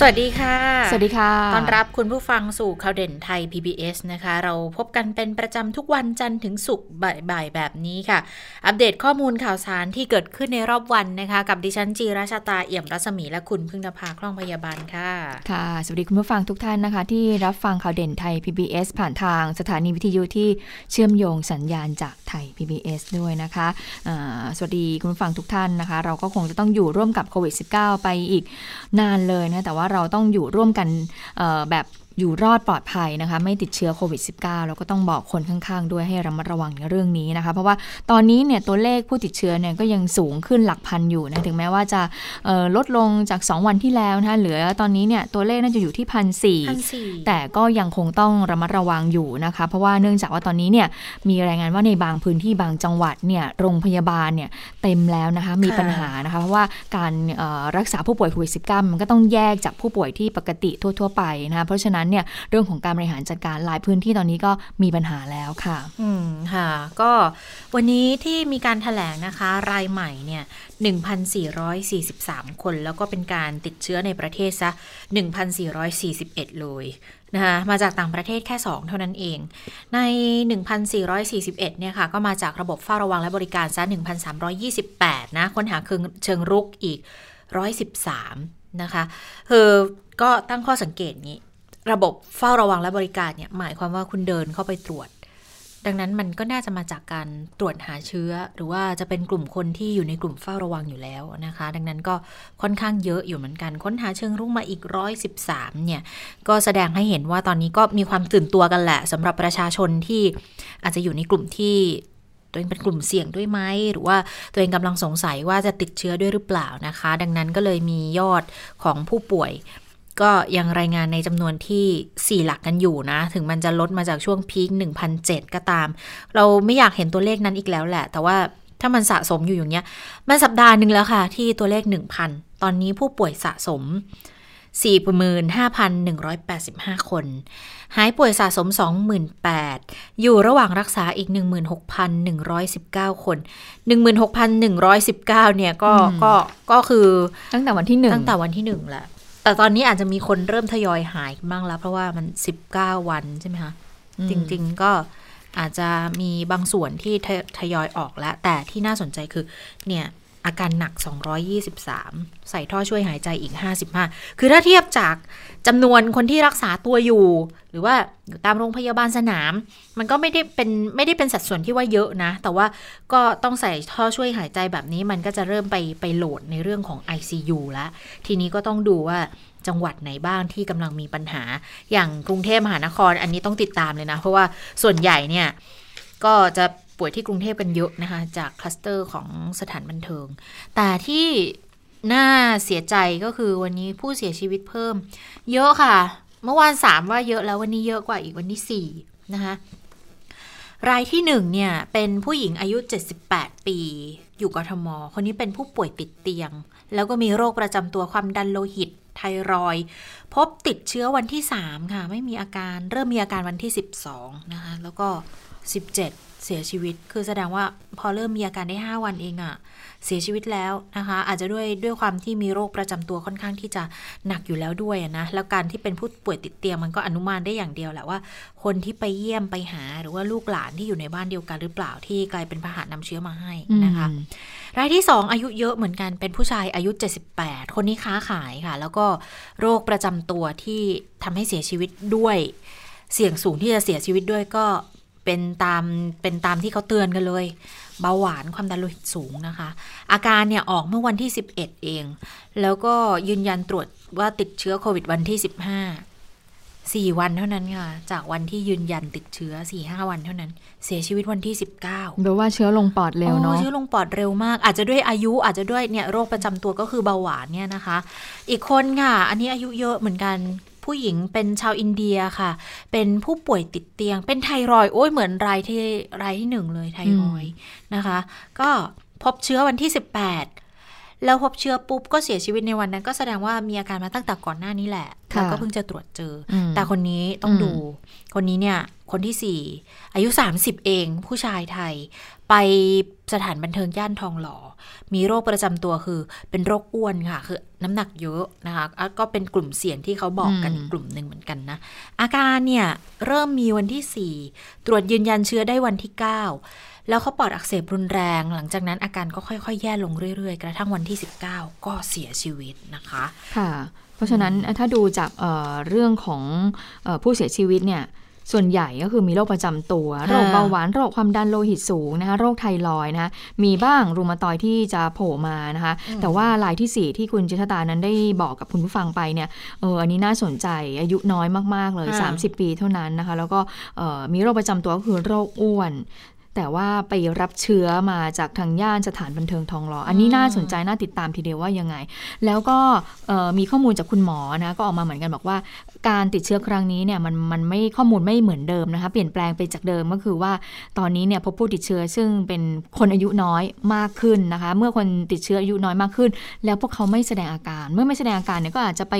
สวัสดีค่ะ สวัสดีค่ะ ต้อนรับคุณผู้ฟังสู่ข่าวเด่นไทย PBS นะคะ เราพบกันเป็นประจำทุกวันจันทร์ถึงศุกร์บ่ายๆแบบนี้ค่ะ อัปเดตข้อมูลข่าวสารที่เกิดขึ้นในรอบวันนะคะ กับดิฉันจีราชาตาเอี่ยมรัศมีและคุณพึ่งนภาคล่องพยาบาลค่ะ ค่ะ สวัสดีคุณผู้ฟังทุกท่านนะคะ ที่รับฟังข่าวเด่นไทย PBS ผ่านทางสถานีวิทยุที่เชื่อมโยงสัญญาณจากไทย PBS ด้วยนะคะะสวัสดีคุณผู้ฟังทุกท่านนะคะ เราก็คงจะต้องอยู่ร่วมกับโควิด -19 ไปอีกนานเลยนะ แต่ว่าเราต้องอยู่ร่วมกันแบบ อยู่รอดปลอดภัยนะคะ ไม่ติดเชื้อโควิด -19 แล้วก็ต้องบอกคนข้างๆ ด้วยให้ระมัดระวังในเรื่องนี้นะคะ เพราะว่าตอนนี้เนี่ยตัวเลขผู้ติดเชื้อเนี่ยก็ยังสูงขึ้นหลักพันอยู่นะถึงแม้ว่าจะลดลงจาก 2 วันที่แล้วนะคะเหลือตอนนี้เนี่ยตัวเลขน่าจะอยู่ที่พันสี่แต่ก็ยังคงต้องระมัดระวังอยู่นะคะ เพราะว่าเนื่องจากว่าตอนนี้เนี่ยมีรายงานว่าในบางพื้นที่บางจังหวัดเนี่ยโรงพยาบาลเนี่ยเต็มแล้วนะคะมีปัญหานะคะเพราะว่าการรักษาผู้ป่วยโควิด -19 มันก็ต้องแยกจากผู้ป่วยที่ปกติทั่ว ๆ ไปนะคะเพราะฉะนั้นเนี่ยเรื่องของการบริหารจัดการหลายพื้นที่ตอนนี้ก็มีปัญหาแล้วค่ะ อืมค่ะ ก็วันนี้ที่มีการถแถลงนะคะ รายใหม่เนี่ย1,443 คน แล้วก็เป็นการติดเชื้อในประเทศซะ 1,441 เลยนะคะมาจากต่างประเทศแค่ 2 เท่านั้นเอง ใน 1,441 เนี่ยค่ะ ก็มาจากระบบเฝ้าระวังและบริการซะ 1,328 นะค้นหาเชิงรุกอีก 113 นะคะคือก็ตั้งข้อสังเกตนี้ ระบบเฝ้าระวังและบริการเนี่ยหมายความว่าคุณเดินเข้าไปตรวจ ดังนั้นมันก็น่าจะมาจากการตรวจหาเชื้อ หรือว่าจะเป็นกลุ่มคนที่อยู่ในกลุ่มเฝ้าระวังอยู่แล้วนะคะ ดังนั้นก็ค่อนข้างเยอะอยู่เหมือนกัน ค้นหาเชิงรุกมาอีกร้อยสิบสามเนี่ย ก็แสดงให้เห็นว่าตอนนี้ก็มีความตื่นตัวกันแหละสำหรับประชาชนที่อาจจะอยู่ในกลุ่มที่ตัวเองเป็นกลุ่มเสี่ยงด้วยไหมหรือว่าตัวเองกำลังสงสัยว่าจะติดเชื้อด้วยหรือเปล่านะคะ ดังนั้นก็เลยมียอดของผู้ป่วย ก็ยังรายงานในจำนวนที่ 4 หลักกันอยู่นะ ถึงมันจะลดมาจากช่วงพีค1,007 ก็ตาม เราไม่อยากเห็นตัวเลขนั้นอีกแล้วแหละ แต่ว่าถ้ามันสะสมอยู่อย่างเงี้ย มันสัปดาห์หนึ่งแล้วค่ะ ที่ตัวเลข 1,000 ตอนนี้ผู้ป่วยสะสม 45,185 คน หายป่วยสะสม 28,000 อยู่ระหว่างรักษาอีก 16,119 คน 16,119 เนี่ยก็ก็ก็คือตั้งแต่วันที่หนึ่งตั้งแต่วันที่หนึ่งแหละ แต่ตอนนี้อาจจะมีคนเริ่มทยอยหายบ้างแล้ว เพราะว่ามันสิบเก้าวันใช่ไหมคะ จริง ๆ ก็อาจจะมีบางส่วนที่ทยอยออกแล้ว แต่ที่น่าสนใจคือ เนี่ย อาการหนัก 223 ใส่ท่อช่วยหายใจอีก 55 คือถ้าเทียบจากจำนวนคนที่รักษาตัวอยู่ หรือว่าอยู่ตามโรงพยาบาลสนาม มันก็ไม่ได้เป็นไม่ได้เป็นสัดส่วนที่ว่าเยอะนะ แต่ว่าก็ต้องใส่ท่อช่วยหายใจแบบนี้ มันก็จะเริ่มไปไปโหลดในเรื่องของ ICU แล้ว ทีนี้ก็ต้องดูว่าจังหวัดไหนบ้างที่กำลังมีปัญหา อย่างกรุงเทพมหานครอันนี้ต้องติดตามเลยนะ เพราะว่าส่วนใหญ่เนี่ยก็จะ ป่วยที่กรุงเทพกันเยอะนะคะ จากคลัสเตอร์ของสถานบันเทิง แต่ที่น่าเสียใจก็คือวันนี้ผู้เสียชีวิตเพิ่ม เยอะค่ะ เมื่อวานสามว่าเยอะแล้ววันนี้เยอะกว่าอีกวันที่สี่นะคะรายที่หนึ่งเนี่ยเป็นผู้หญิงอายุ 78 ปี อยู่กทม คนนี้เป็นผู้ป่วยติดเตียง แล้วก็มีโรคประจำตัวความดันโลหิต ไทรอยพบติดเชื้อวันที่ 3 ค่ะ ไม่มีอาการเริ่มมีอาการวันที่ 12 นะคะ แล้วก็ 17 เสียชีวิต คือแสดงว่าพอเริ่มมีอาการได้ 5 วันเองอะเสียชีวิตแล้วนะคะ อาจจะด้วยด้วยความที่มีโรคประจำตัวค่อนข้างที่จะหนักอยู่แล้วด้วยนะ แล้วการที่เป็นผู้ป่วยติดเตียงมันก็อนุมานได้อย่างเดียวแหละว่า คนที่ไปเยี่ยมไปหาหรือว่าลูกหลานที่อยู่ในบ้านเดียวกันหรือเปล่าที่กลายเป็นพาหะนำเชื้อมาให้นะคะ รายที่ 2 อายุเยอะเหมือนกันเป็นผู้ชายอายุ 78 คนนี้ค้าขายค่ะ แล้วก็โรคประจำตัวที่ทำให้เสียชีวิตด้วย เสี่ยงสูงที่จะเสียชีวิตด้วยก็ เป็นตามเป็นตามที่เขาเตือนกันเลย เบาหวานความดันโลหิตสูงนะคะ อาการเนี่ยออกเมื่อวันที่ 11 เอง แล้วก็ยืนยันตรวจว่าติดเชื้อโควิดวันที่ 15 4 วันเท่านั้นค่ะ จากวันที่ยืนยันติดเชื้อ 4-5 วันเท่านั้น เสียชีวิตวันที่ 19แปลว่าเชื้อลงปอดเร็วเนาะเชื้อลงปอดเร็วมาก อาจจะด้วยอายุอาจจะด้วยเนี่ยโรคประจำตัวก็คือเบาหวานเนี่ยนะคะ อีกคนค่ะ อันนี้อายุเยอะเหมือนกัน ผู้หญิงเป็นชาวอินเดียค่ะ เป็นผู้ป่วยติดเตียง เป็นไทรอยโอ้ยเหมือนรายที่รายที่หนึ่งเลยไทรอยนะคะ ก็พบเชื้อวันที่ 18 แล้วพบเชื้อปุ๊บก็เสียชีวิตในวันนั้น ก็แสดงว่ามีอาการมาตั้งแต่ก่อนหน้านี้แหละค่ะแล้วก็เพิ่งจะตรวจเจออมแต่คนนี้ต้องอืมดู คนนี้เนี่ย คนที่สี่อายุ 30 เองผู้ชายไทย ไปสถานบันเทิงย่านทองหล่อ มีโรคประจำตัวคือ เป็นโรคอ้วนค่ะ คือน้ำหนักเยอะนะคะอะก็เป็นกลุ่มเสี่ยงที่เขาบอกกันอืมอีกกลุ่มหนึ่งเหมือนกันนะ อาการเนี่ย เริ่มมีวันที่ 4 ตรวจยืนยันเชื้อได้วันที่ 9 แล้วเขาปอดอักเสบรุนแรง หลังจากนั้นอาการก็ค่อยๆ แย่ลงเรื่อยๆ กระทั่งวันที่ 19 ก็เสียชีวิตนะคะ ค่ะ เพราะฉะนั้นถ้าดูจากเอ่อเรื่องของเออผู้เสียชีวิตเนี่ยส่วนใหญ่ก็คือมีโรคประจำตัว โรคเบาหวานโรคความดันโลหิตสูงนะคะโรคไทรอยด์นะคะมีบ้างรูมาตอยด์ที่จะโผล่มานะคะ แต่ว่ารายที่ 4 ที่คุณจิตตานั้นได้บอกกับคุณผู้ฟังไปเนี่ยเอออันนี้น่าสนใจอายุน้อยมาก ๆ เลยค่ะ30 ปีเท่านั้นนะคะ แล้วก็เอ่อมีโรคประจำตัวก็คือโรคอ้วน แต่ว่าไปรับเชื้อมาจากทางย่านสถานบันเทิงทองหล่ออันนี้น่าสนใจน่าติดตามทีเดียวว่ายังไง แล้วก็เอ่อมีข้อมูลจากคุณหมอนะก็ออกมาเหมือนกันบอกว่าการติดเชื้อครั้งนี้เนี่ยมันมันไม่ข้อมูลไม่เหมือนเดิมนะคะเปลี่ยนแปลงไปจากเดิมก็คือว่าตอนนี้เนี่ยพบผู้ติดเชื้อซึ่งเป็นคนอายุน้อยมากขึ้นนะคะ เมื่อคนติดเชื้ออายุน้อยมากขึ้น แล้วพวกเขาไม่แสดงอาการ เมื่อไม่แสดงอาการเนี่ยก็อาจจะไป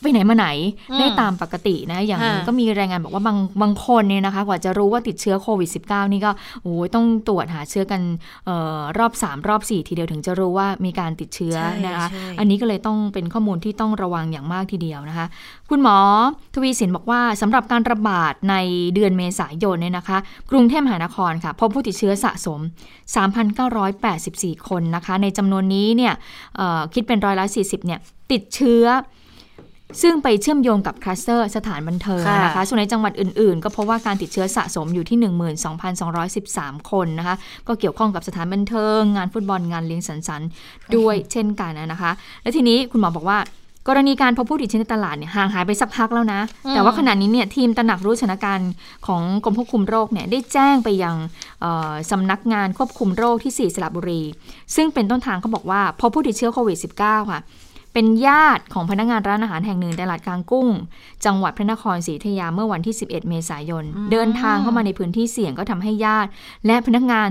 ไปไหนมาไหนอืมได้ตามปกตินะอย่างค่ะก็มีรายงานบอกว่าบางบางคนเนี่ยนะคะกว่าจะรู้ว่าติดเชื้อโควิด -19 นี่ก็โอ้ยต้องตรวจหาเชื้อกันเออรอบ 3 รอบ 4 ทีเดียวถึงจะรู้ว่ามีการติดเชื้อใช่นะคะใช่อันนี้ก็เลยต้องเป็นข้อมูลที่ต้องระวังอย่างมากทีเดียวนะคะ คุณหมอทวีสินบอกว่าสำหรับการระบาดในเดือนเมษายนเนี่ยนะคะ กรุงเทพมหานครค่ะ พบผู้ติดเชื้อสะสม 3,984 คนนะคะ ในจำนวนนี้เนี่ยเอ่อคิดเป็นร้อยละ40เนี่ยติดเชื้อ ซึ่งไปเชื่อมโยงกับคลัสเตอร์สถานบันเทิงค่ะนะคะ ส่วนในจังหวัดอื่นๆ ก็พบว่าการติดเชื้อสะสมอยู่ที่ 12,213 คนนะคะ ก็เกี่ยวข้องกับสถานบันเทิง งานฟุตบอลงานเลี้ยงสังสรรค์ด้วยเช่นกันนะคะ และทีนี้คุณหมอบอกว่ากรณีการพบผู้ติดเชื้อในตลาดเนี่ยห่างหายไปสักพักแล้วนะอืมแต่ว่าขณะนี้เนี่ยทีมตระหนักรู้สถานการณ์ของกรมควบคุมโรคเนี่ยได้แจ้งไปยังเอ่อสำนักงานควบคุมโรคที่ 4 สระบุรี ซึ่งเป็นต้นทางเขาบอกว่าพบผู้ติดเชื้อโควิด -19 ค่ะ เป็นญาติของพนักงานร้านอาหารแห่งหนึ่งในตลาดกลางกุ้ง จังหวัดพระนครศรีอยุธยาเมื่อวันที่ 11 เมษายน เดินทางเข้ามาในพื้นที่เสี่ยงก็ทำให้ญาติ และพนักงาน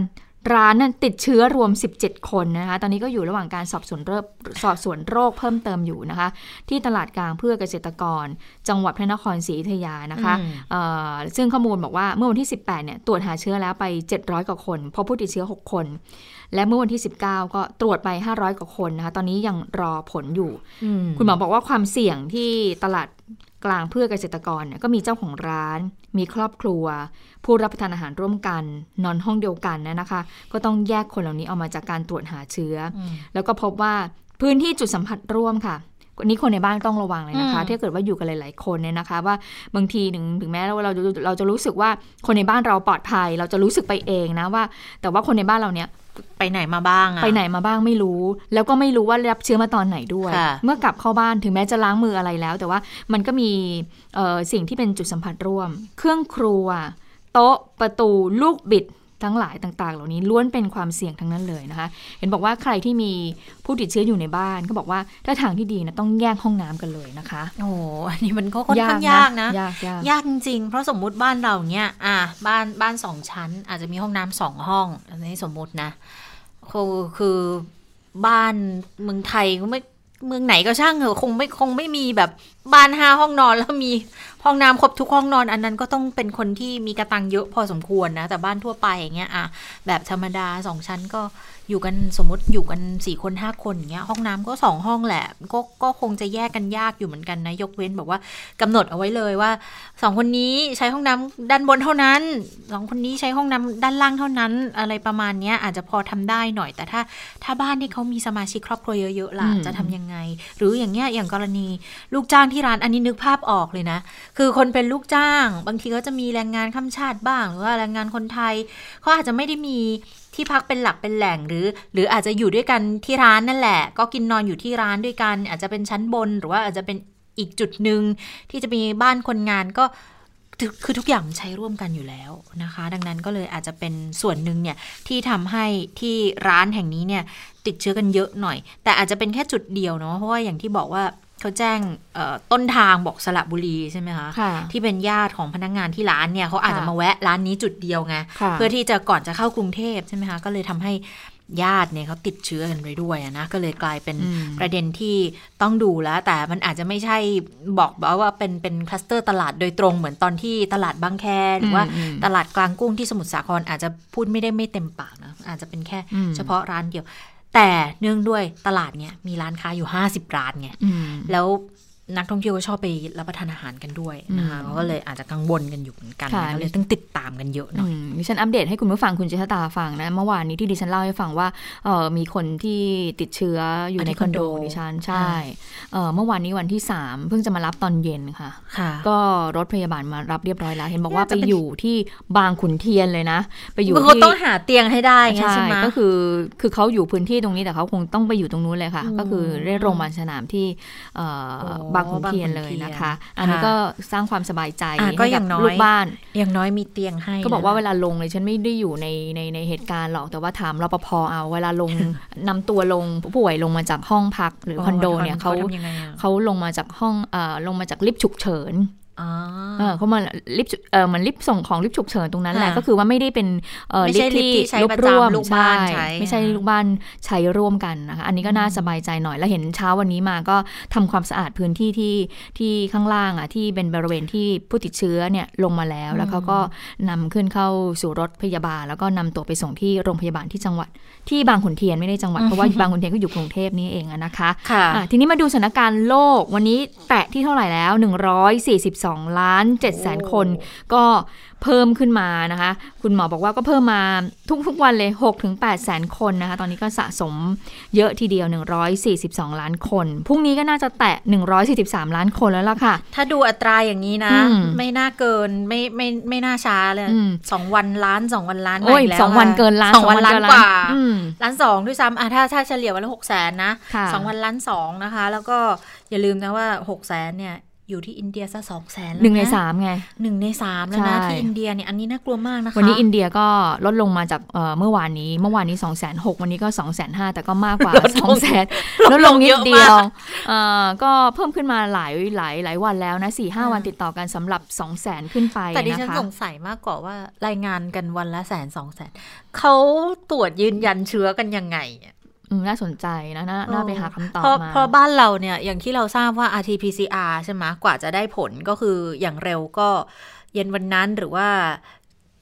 ร้านนั้นติดเชื้อรวม 17 คนนะคะ ตอนนี้ก็อยู่ระหว่างการสอบสวนโรคสอบสวนโรคเพิ่มเติมอยู่นะคะ ที่ตลาดกลางเพื่อเกษตรกร จังหวัดพระนครศรีอยุธยานะคะอืมเอ่อซึ่งข้อมูลบอกว่าเมื่อวันที่ 18 เนี่ยตรวจหาเชื้อแล้วไป 700 กว่าคนพบผู้ติดเชื้อ 6 คน และเมื่อวันที่ 19 ก็ตรวจไป 500 กว่าคนนะคะ ตอนนี้ยังรอผลอยู่อืมคุณหมอบอกว่าความเสี่ยงที่ตลาดกลางเพื่อเกษตรกรเนี่ยก็มีเจ้าของร้าน มีครอบครัว ผู้รับประทานอาหารร่วมกัน นอนห้องเดียวกันนะนะคะ ก็ต้องแยกคนเหล่านี้ออกมาจากการตรวจหาเชื้ออมแล้วก็พบว่าพื้นที่จุดสัมผัสร่วมค่ะอันนี้คนในบ้านต้องระวังเลยนะคะอืมถ้าเกิดว่าอยู่กันหลาย ๆ คนเนี่ยนะคะ ว่าบางทีถึงถึงแม้ว่าเราจะเราจะรู้สึกว่าคนในบ้านเราปลอดภัย เราจะรู้สึกไปเองนะว่า แต่ว่าคนในบ้านเราเนี่ย ไปไหนมาบ้างอะไปไหนมาบ้างไม่รู้ แล้วก็ไม่รู้ว่ารับเชื้อมาตอนไหนด้วยค่ะเมื่อกลับเข้าบ้านถึงแม้จะล้างมืออะไรแล้ว แต่ว่ามันก็มีเอ่อสิ่งที่เป็นจุดสัมผัสร่วม เครื่องครัว โต๊ะประตูลูกบิด ทั้งหลายต่างๆ เหล่านี้ล้วนเป็นความเสี่ยงทั้งนั้นเลยนะคะ เห็นบอกว่าใครที่มีผู้ติดเชื้ออยู่ในบ้านก็บอกว่าถ้าทางที่ดีนะต้องแยกห้องน้ำกันเลยนะคะ โอ้โหอันนี้มันก็ค่อนข้างยากนะยากยากยากจริงๆเพราะสมมุติบ้านเราเนี้ยอะบ้านบ้านสองชั้น อาจจะมีห้องน้ำสองห้องอันนี้สมมุตินะคือคือบ้านเมืองไทยก็ไม่เมืองไหนก็ช่างเหอะคงไม่คงไม่มีแบบบ้านห้าห้องนอนแล้วมี ห้องน้ำครบทุกห้องนอนอันนั้นก็ต้องเป็นคนที่มีกระตังเยอะพอสมควรนะ แต่บ้านทั่วไปอย่างเงี้ยอะแบบธรรมดาสองชั้นก็อยู่กันสมมติอยู่กันสี่คนห้าคนอย่างเงี้ยห้องน้ำก็สองห้องแหละก็ก็คงจะแยกกันยากอยู่เหมือนกันนะยกเว้นแบบว่ากำหนดเอาไว้เลยว่าสองคนนี้ใช้ห้องน้ำด้านบนเท่านั้นสองคนนี้ใช้ห้องน้ำด้านล่างเท่านั้น อะไรประมาณเนี้ยอาจจะพอทำได้หน่อยแต่ถ้าถ้าบ้านที่เขามีสมาชิกครอบครัวเยอะๆล่ะจะทำยังไง หรืออย่างเงี้ยอย่างกรณีลูกจ้างที่ร้านอันนี้นึกภาพออกเลยนะ คือคนเป็นลูกจ้าง บางทีก็จะมีแรงงานข้ามชาติบ้าง หรือว่าแรงงานคนไทยเขาอาจจะไม่ได้มีที่พักเป็นหลักเป็นแหล่งหรือ หรืออาจจะอยู่ด้วยกันที่ร้านนั่นแหละ ก็กินนอนอยู่ที่ร้านด้วยกัน อาจจะเป็นชั้นบน หรือว่าอาจจะเป็นอีกจุดหนึ่งที่จะมีบ้านคนงานก็คือคือทุกอย่างมันใช้ร่วมกันอยู่แล้วนะคะ ดังนั้นก็เลยอาจจะเป็นส่วนหนึ่งเนี่ยที่ทำให้ที่ร้านแห่งนี้เนี่ยติดเชื้อกันเยอะหน่อย แต่อาจจะเป็นแค่จุดเดียวเนาะเพราะว่าอย่างที่บอกว่า เขาแจ้งเอ่อต้นทางบอกสระบุรีใช่ไหมคะค่ะที่เป็นญาติของพนักงานที่ร้านเนี่ยเขาอาจจะค่ะมาแวะร้านนี้จุดเดียวไงค่ะเพื่อที่จะก่อนจะเข้ากรุงเทพใช่ไหมคะก็เลยทำให้ญาติเนี่ยเขาติดเชื้อกันไปด้วยอะนะก็เลยกลายเป็นอืมประเด็นที่ต้องดูแล้ว แต่มันอาจจะไม่ใช่บอกแบบว่าเป็นเป็นคลัสเตอร์ตลาดโดยตรงเหมือนตอนที่ตลาดบางแคหรือว่าอืมตลาดกลางกุ้งที่สมุทรสาครอาจจะพูดไม่ได้ไม่เต็มปากนะอาจจะเป็นแค่อืมเฉพาะร้านเดียว แต่เนื่องด้วยตลาดเนี่ยมีร้านค้าอยู่ 50 ร้านไงอืมแล้ว นักท่องเที่ยวก็ชอบไปรับประทานอาหารกันด้วยนะคะอืมเขาก็เลยอาจจะกังวลกันอยู่เหมือนกันค่ะก็เลยต้องติดตามกันเยอะหน่อยอืมดิฉันอัปเดตให้คุณผู้ฟังคุณเจษตาฟังนะเมื่อวานนี้ที่ดิฉันเล่าให้ฟังว่าเออมีคนที่ติดเชื้ออยู่อันในนี้คอนโดคอนโดดิฉันใช่เออเมื่อวานนี้วันที่สามเพิ่งจะมารับตอนเย็นค่ะค่ะก็รถพยาบาลมารับเรียบร้อยแล้ว เห็นบอกว่าน่าไปจะเป็นอยู่ที่บางขุนเทียนเลยนะ ไปอยู่คือเขาที่ต้องหาเตียงให้ได้ไงใช่ใช่ไหมก็คือคือเขาอยู่พื้นที่ตรงนี้แต่เขาคงต้องไปอยู่ตรงนู้นเลยค่ะอืมก็คือได้โรงพยาบาลสนามที่เอ่อโอ้บางขุนเทียนเลยบางขุนเทียนนะคะ อันนี้ค่ะก็สร้างความสบายใจอะให้ก็อกัย่าบงน้อยลูกบ้านอย่างน้อยมีเตียงให้ ก็บอกว่านะเวลาลงเลยฉันไม่ได้อยู่ในในในเหตุการณ์หรอกแต่ว่าถามรปภเอาเวลาลงนำตัวลงผู้ป่วยลงมาจากห้องพักหรือคอนโดเนี่ยเขาทำยังไงอะเขาลงมาจากห้องเอ่อลงมาจากลิฟต์ฉุกเฉินอ๋อ เออเขามาลิฟต์ฉุเออมันลิฟต์ส่งของลิฟต์ฉุกเฉินตรงนั้นแหละค่ะก็คือว่าไม่ได้เป็นเออไม่ลิใช่ฟต์ที่ลิฟต์ที่ใช้ลุกประจำร่วมลูกบ้านใช่ใช้ไม่ใช่ลูกบ้านใช้ร่วมกันนะคะอันนี้ก็น่าสบายใจหน่อยแล้วเห็นเช้าวันนี้มาก็ทำความสะอาดพื้นที่ที่ที่ข้างล่างอะที่เป็นบริเวณที่ผู้ติดเชื้อเนี่ยลงมาแล้วแล้วเขาก็นำขึ้นเข้าสู่รถพยาบาล แล้วก็นำตัวไปส่งที่โรงพยาบาลที่จังหวัด ที่บางขุนเทียนไม่ได้จังหวัดเพราะว่าบางขุนเทียนก็อยู่กรุงเทพนี่เองอะนะคะค่ะอะทีนี้มาดูสถานการณ์โลกวันนี้แตะที่เท่าไหร่แล้ว 142ล้าน7แสนคน ก็เพิ่มขึ้นมานะคะ คุณหมอบอกว่าก็เพิ่มมาทุกๆวันเลย6ถึง8แสนคนนะคะ ตอนนี้ก็สะสมเยอะทีเดียว 142 ล้านคน พรุ่งนี้ก็น่าจะแตะ 143 ล้านคนแล้วล่ะค่ะ ถ้าดูอัตราอย่างนี้นะอืมไม่น่าเกินไม่ไม่ไม่น่าช้าเลยอืมสองวันล้านสองวันล้านโอ้ยมาแล้วสองวันค่ะเกินล้านสองวันล้านกว่าอืมล้านสองด้วยซ้ำอะถ้าถ้าเฉลี่ยวันละหกแสนนะค่ะสองวันล้านสองนะคะ แล้วก็อย่าลืมนะว่าหกแสนเนี่ย อยู่ที่อินเดียซะสองแสนหนึ่งในสามไงหนึ่งในสามแล้วนะใช่ที่อินเดียเนี่ยอันนี้น่ากลัวมากนะคะ วันนี้อินเดียก็ลดลงมาจากเอ่อเมื่อวานนี้ เมื่อวานนี้2องแสนหวันนี้ก็2องแสนห้าแต่ก็มากกว่าลดลงสองแสนลลดดลลงงนิเยดอะเดียวมากเอ่อก็เพิ่มขึ้นมาหลายหลายหลายวันแล้วนะสี่ห้าอ่าวันติดต่อกันสำหรับ2องแสนขึ้นไปแต่ดิฉันะนคะสงสัยมากกว่าว่ารายงานกันวันละแสนสองแสนเขาตรวจยืนยันเชื้อกันยังไงอะอืม น่าสนใจนะน่าน่าไปหาคำตอบเพราะมา เพราะบ้านเราเนี่ย อย่างที่เราทราบว่า RT-PCR ใช่ไหมกว่าจะได้ผลก็คืออย่างเร็วก็เย็นวันนั้นหรือว่าเ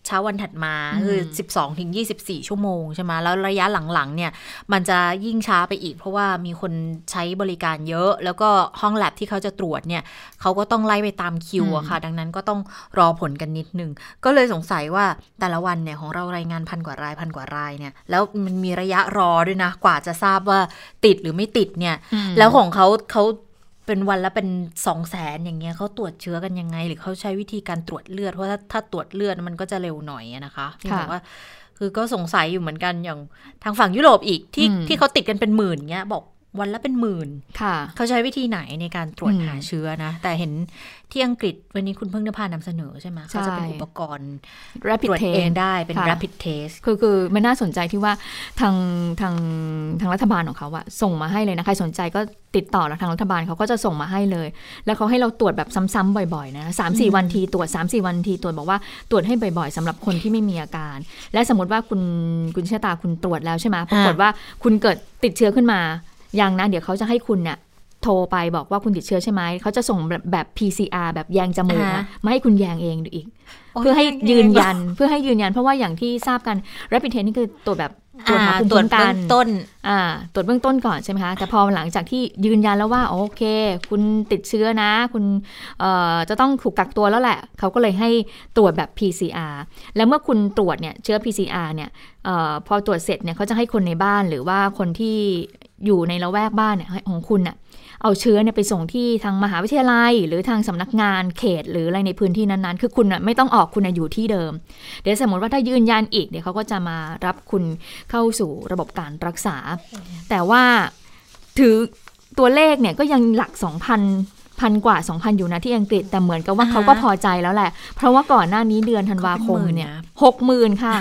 ช้าวันถัดมาคือ 12 ถึง 24 ชั่วโมงใช่ไหมแล้วระยะหลังๆเนี่ยมันจะยิ่งช้าไปอีก เพราะว่ามีคนใช้บริการเยอะ แล้วก็ห้องแลบที่เขาจะตรวจเนี่ยเขาก็ต้องไล่ไปตามคิวอะค่ะ ดังนั้นก็ต้องรอผลกันนิดนึง ก็เลยสงสัยว่าแต่ละวันเนี่ยของเรารายงานพันกว่ารายพันกว่ารายเนี่ยแล้วมันมีระยะรอด้วยนะกว่าจะทราบว่าติดหรือไม่ติดเนี่ยอืมแล้วของเขาเขา เป็นวันละเป็นสองแสนอย่างเงี้ยเขาตรวจเชื้อกันยังไง หรือเขาใช้วิธีการตรวจเลือดเพราะถ้าถ้าตรวจเลือดมันก็จะเร็วหน่อยอะนะคะที่บอกว่าคือก็สงสัยอยู่เหมือนกันอย่างทางฝั่งยุโรปอีกที่อืมที่เขาติดกันเป็นหมื่นเงี้ยบอก วันละเป็นหมื่นค่ะเขาใช้วิธีไหนในการตรวจอืมหาเชื้อนะ แต่เห็นที่อังกฤษวันนี้คุณเพิ่งนภานำเสนอใช่ไหมใช่เขาจะเป็นอุปกรณ์ rapid ตรวจเอง test ได้เป็นค่ะ rapid test คือคือมันน่าสนใจที่ว่าทางทางทางรัฐบาลของเขาอะส่งมาให้เลยนะ ใครสนใจก็ติดต่อแล้วทางรัฐบาลเขาก็จะส่งมาให้เลย แล้วเขาให้เราตรวจแบบซ้ำๆบ่อยๆนะสามสี่วันทีตรวจ3ามสี่วันทีตรวจบอกว่าตรวจให้บ่อยๆสำหรับคนที่ไม่มีอาการ และสมมติว่าคุณคุณเชษตาคุณตรวจแล้วใช่ไหมปรากฏว่าคุณเกิดติดเชื้อขึ้นมา ยังนะ เดี๋ยวเขาจะให้คุณเนี่ยโทรไปบอกว่าคุณติดเชื้อใช่ไหม เขาจะส่งแบบแบบ PCR แบบแยงจมูกอ่านะฮะมาให้คุณแยงเองดูอีก เพื่อให้ยืนยันเพื่อให้ยืนยัน เพราะว่าอย่างที่ทราบกัน rapid test นี่คือตรวจแบบ ตรวจหาอ่าภูมิตรวจคุ้มกัเบื้อนงต้นอ่าตรวจเบื้องต้นก่อนใช่ไหมคะ แต่พอหลังจากที่ยืนยันแล้วว่า โอเค คุณติดเชื้อนะ คุณเอ่อจะต้องถูกกักตัวแล้วแหละ เขาก็เลยให้ตรวจแบบ PCR แล้วเมื่อคุณตรวจเนี่ยเชื้อ PCR เนี่ยเออพอตรวจเสร็จเนี่ยเขาจะให้คนในบ้านหรือว่าคนที่อยู่ในละแวกบ้านเนี่ยของคุณน่ะ เอาเชื้อเนี่ยไปส่งที่ทางมหาวิทยาลัย หรือทางสำนักงานเขต หรืออะไรในพื้นที่นั้นๆ คือคุณน่ะไม่ต้องออกคุณน่ะอยู่ที่เดิม เดี๋ยวสมมติว่าถ้ายืนยันอีกเดี๋ยวเขาก็จะมารับคุณเข้าสู่ระบบการรักษา แต่ว่าถือตัวเลขเนี่ยก็ยังหลัก 2,000พันกว่า 2,000 อยู่นะที่อังกฤษแต่เหมือนกับว่าอ่าฮะเขาก็พอใจแล้วแหละ เพราะว่าก่อนหน้านี้เดือนธันวาคมเนี่ยเขาเป็นหมื่นนะหกหมื่นค่ะ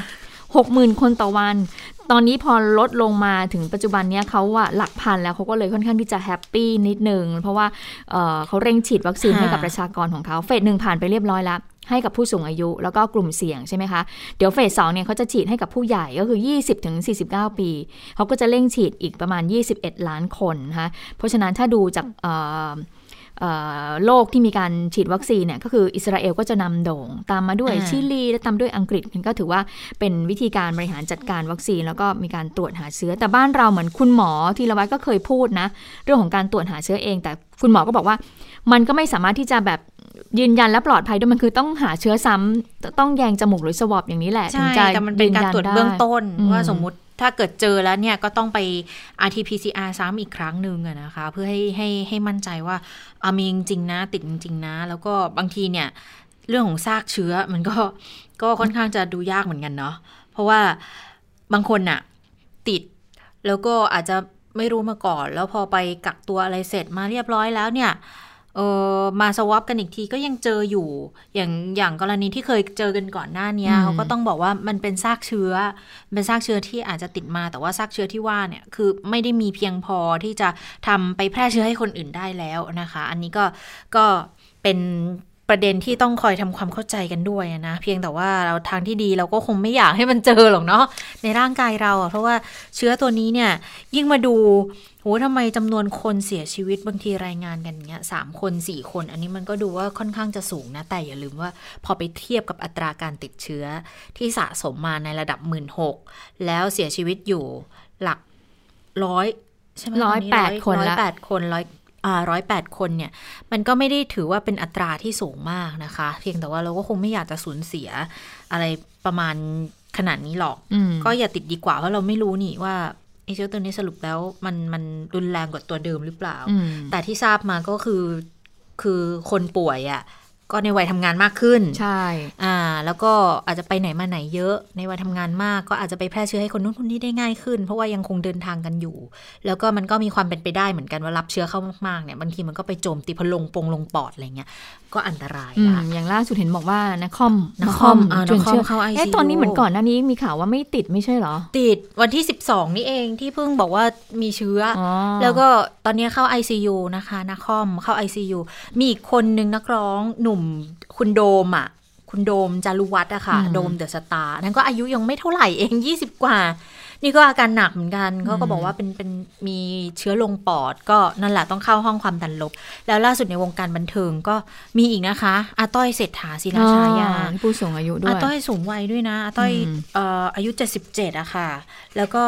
หกหมื่นคนต่อวัน ตอนนี้พอลดลงมาถึงปัจจุบันเนี้ยเขาอะหลักพันแล้วเขาก็เลยค่อนข้างที่จะ happy นิดนึงเพราะว่าเอ่อเขาเร่งฉีดวัคซีนให้กับประชากรของเขา phase หนึ่งผ่านไปเรียบร้อยแล้วให้กับผู้สูงอายุแล้วก็กลุ่มเสี่ยงใช่ไหมคะ เดี๋ยว phase สองเนี่ยเขาจะฉีดให้กับผู้ใหญ่ก็คือ 20ถึง49 ปี เขาก็จะเร่งฉีดอีกประมาณ 21 ล้านคนนะคะเพราะฉะนั้นถ้าดูจาก โลกที่มีการฉีดวัคซีนเนี่ยก็คืออิสราเอลก็จะนำโด่ง ตามมาด้วยชิลี และตามด้วยอังกฤษก็ถือว่าเป็นวิธีการบริหารจัดการวัคซีน แล้วก็มีการตรวจหาเชื้อ แต่บ้านเราเหมือนคุณหมอทีละวัตก็เคยพูดนะ เรื่องของการตรวจหาเชื้อเอง แต่คุณหมอก็บอกว่า มันก็ไม่สามารถที่จะแบบยืนยันและปลอดภัยด้วยมันคือต้องหาเชื้อซ้ำต้องแยงจมูกหรือสวอปอย่างนี้แหละใช่แต่มันเป็นการตรวจเบื้องต้นว่าสมมุติ ถ้าเกิดเจอแล้วเนี่ยก็ต้องไป RT-PCR ซ้ำอีกครั้งหนึ่งนะคะ เพื่อให้ให้ให้มั่นใจว่าอามีจริงๆนะติดจริงๆนะ แล้วก็บางทีเนี่ยเรื่องของซากเชื้อมันก็ก็ค่อนข้างจะดูยากเหมือนกันเนาะเพราะว่าบางคนน่ะติดแล้วก็อาจจะไม่รู้มาก่อน แล้วพอไปกักตัวอะไรเสร็จมาเรียบร้อยแล้วเนี่ย เออมาสวอปกันอีกทีก็ยังเจออยู่ อย่างอย่างกรณีที่เคยเจอกันก่อนหน้านี้เขาก็ต้องบอกว่ามันเป็นซากเชื้อ เป็นซากเชื้อที่อาจจะติดมาแต่ว่าซากเชื้อที่ว่าเนี่ยคือไม่ได้มีเพียงพอที่จะทำไปแพร่เชื้อให้คนอื่นได้แล้วนะคะ อันนี้ก็ก็เป็น ประเด็นที่ต้องคอยทำความเข้าใจกันด้วยนะ เพียงแต่ว่าเราทางที่ดีเราก็คงไม่อยากให้มันเจอหรอกเนาะในร่างกายเราเพราะว่าเชื้อตัวนี้เนี่ยยิ่งมาดูโหทำไมจำนวนคนเสียชีวิตบางทีรายงานกันเนี้ยสามคนสี่คน อันนี้มันก็ดูว่าค่อนข้างจะสูงนะ แต่อย่าลืมว่าพอไปเทียบกับอัตราการติดเชื้อที่สะสมมาในระดับหมื่นหกแล้วเสียชีวิตอยู่หลักร้อยใช่ไหมร้อยแปดคนร้อยแปดคนร้อย ร้อยแปดคนเนี่ย มันก็ไม่ได้ถือว่าเป็นอัตราที่สูงมากนะคะ เพียงแต่ว่าเราก็คงไม่อยากจะสูญเสียอะไรประมาณขนาดนี้หรอก ก็อย่าติดดีกว่า เพราะเราไม่รู้นี่ว่าไอเชื้อตัวนี้สรุปแล้วมันมันรุนแรงกว่าตัวเดิมหรือเปล่า แต่ที่ทราบมาก็คือคือคนป่วยอะ่ะ ก็ในวัยทำงานมากขึ้น ใช่ อ่า แล้วก็อาจจะไปไหนมาไหนเยอะ ในวัยทำงานมาก ก็อาจจะไปแพร่เชื้อให้คนนู้นคนนี้ได้ง่ายขึ้น เพราะว่ายังคงเดินทางกันอยู่ แล้วก็มันก็มีความเป็นไปได้เหมือนกันว่ารับเชื้อเข้ามากๆเนี่ย บางทีมันก็ไปโจมตีพลงปงลงปอดอะไรเงี้ย ก็อันตรายนะอย่างล่าสุดเห็นบอกว่านักคอมนักคอมจนเชื้อเข้าไอซีตอนนี้เหมือนก่อนหน้านี้มีข่าวว่าไม่ติดไม่ใช่เหรอ ติดวันที่ 12 นี่เองที่เพิ่งบอกว่ามีเชื้ออแล้วก็ตอนนี้เข้า ICU นะคะนักคอมเข้า ICU มีอีกคนนึงนักร้องหนุ่มคุณโดมอะคุณโดมจารุวัตอะค่ะ โดมเดอะสตาร์นั่นก็อายุยังไม่เท่าไหร่เองยี่สิบกว่า นี่ก็อาการหนักเหมือนกันเขาก็บอกว่าเป็นเป็นมีเชื้อลงปอด ก็นั่นแหละต้องเข้าห้องความดันลบ แล้วล่าสุดในวงการบันเทิงก็มีอีกนะคะอาต้อยเศรษฐาศิลาชายาผู้สูงอายุด้วยอาต้อยสูงวัยด้วยนะอาต้อยอายุเจ็ดสิบเจ็ดอะค่ะ แล้วก็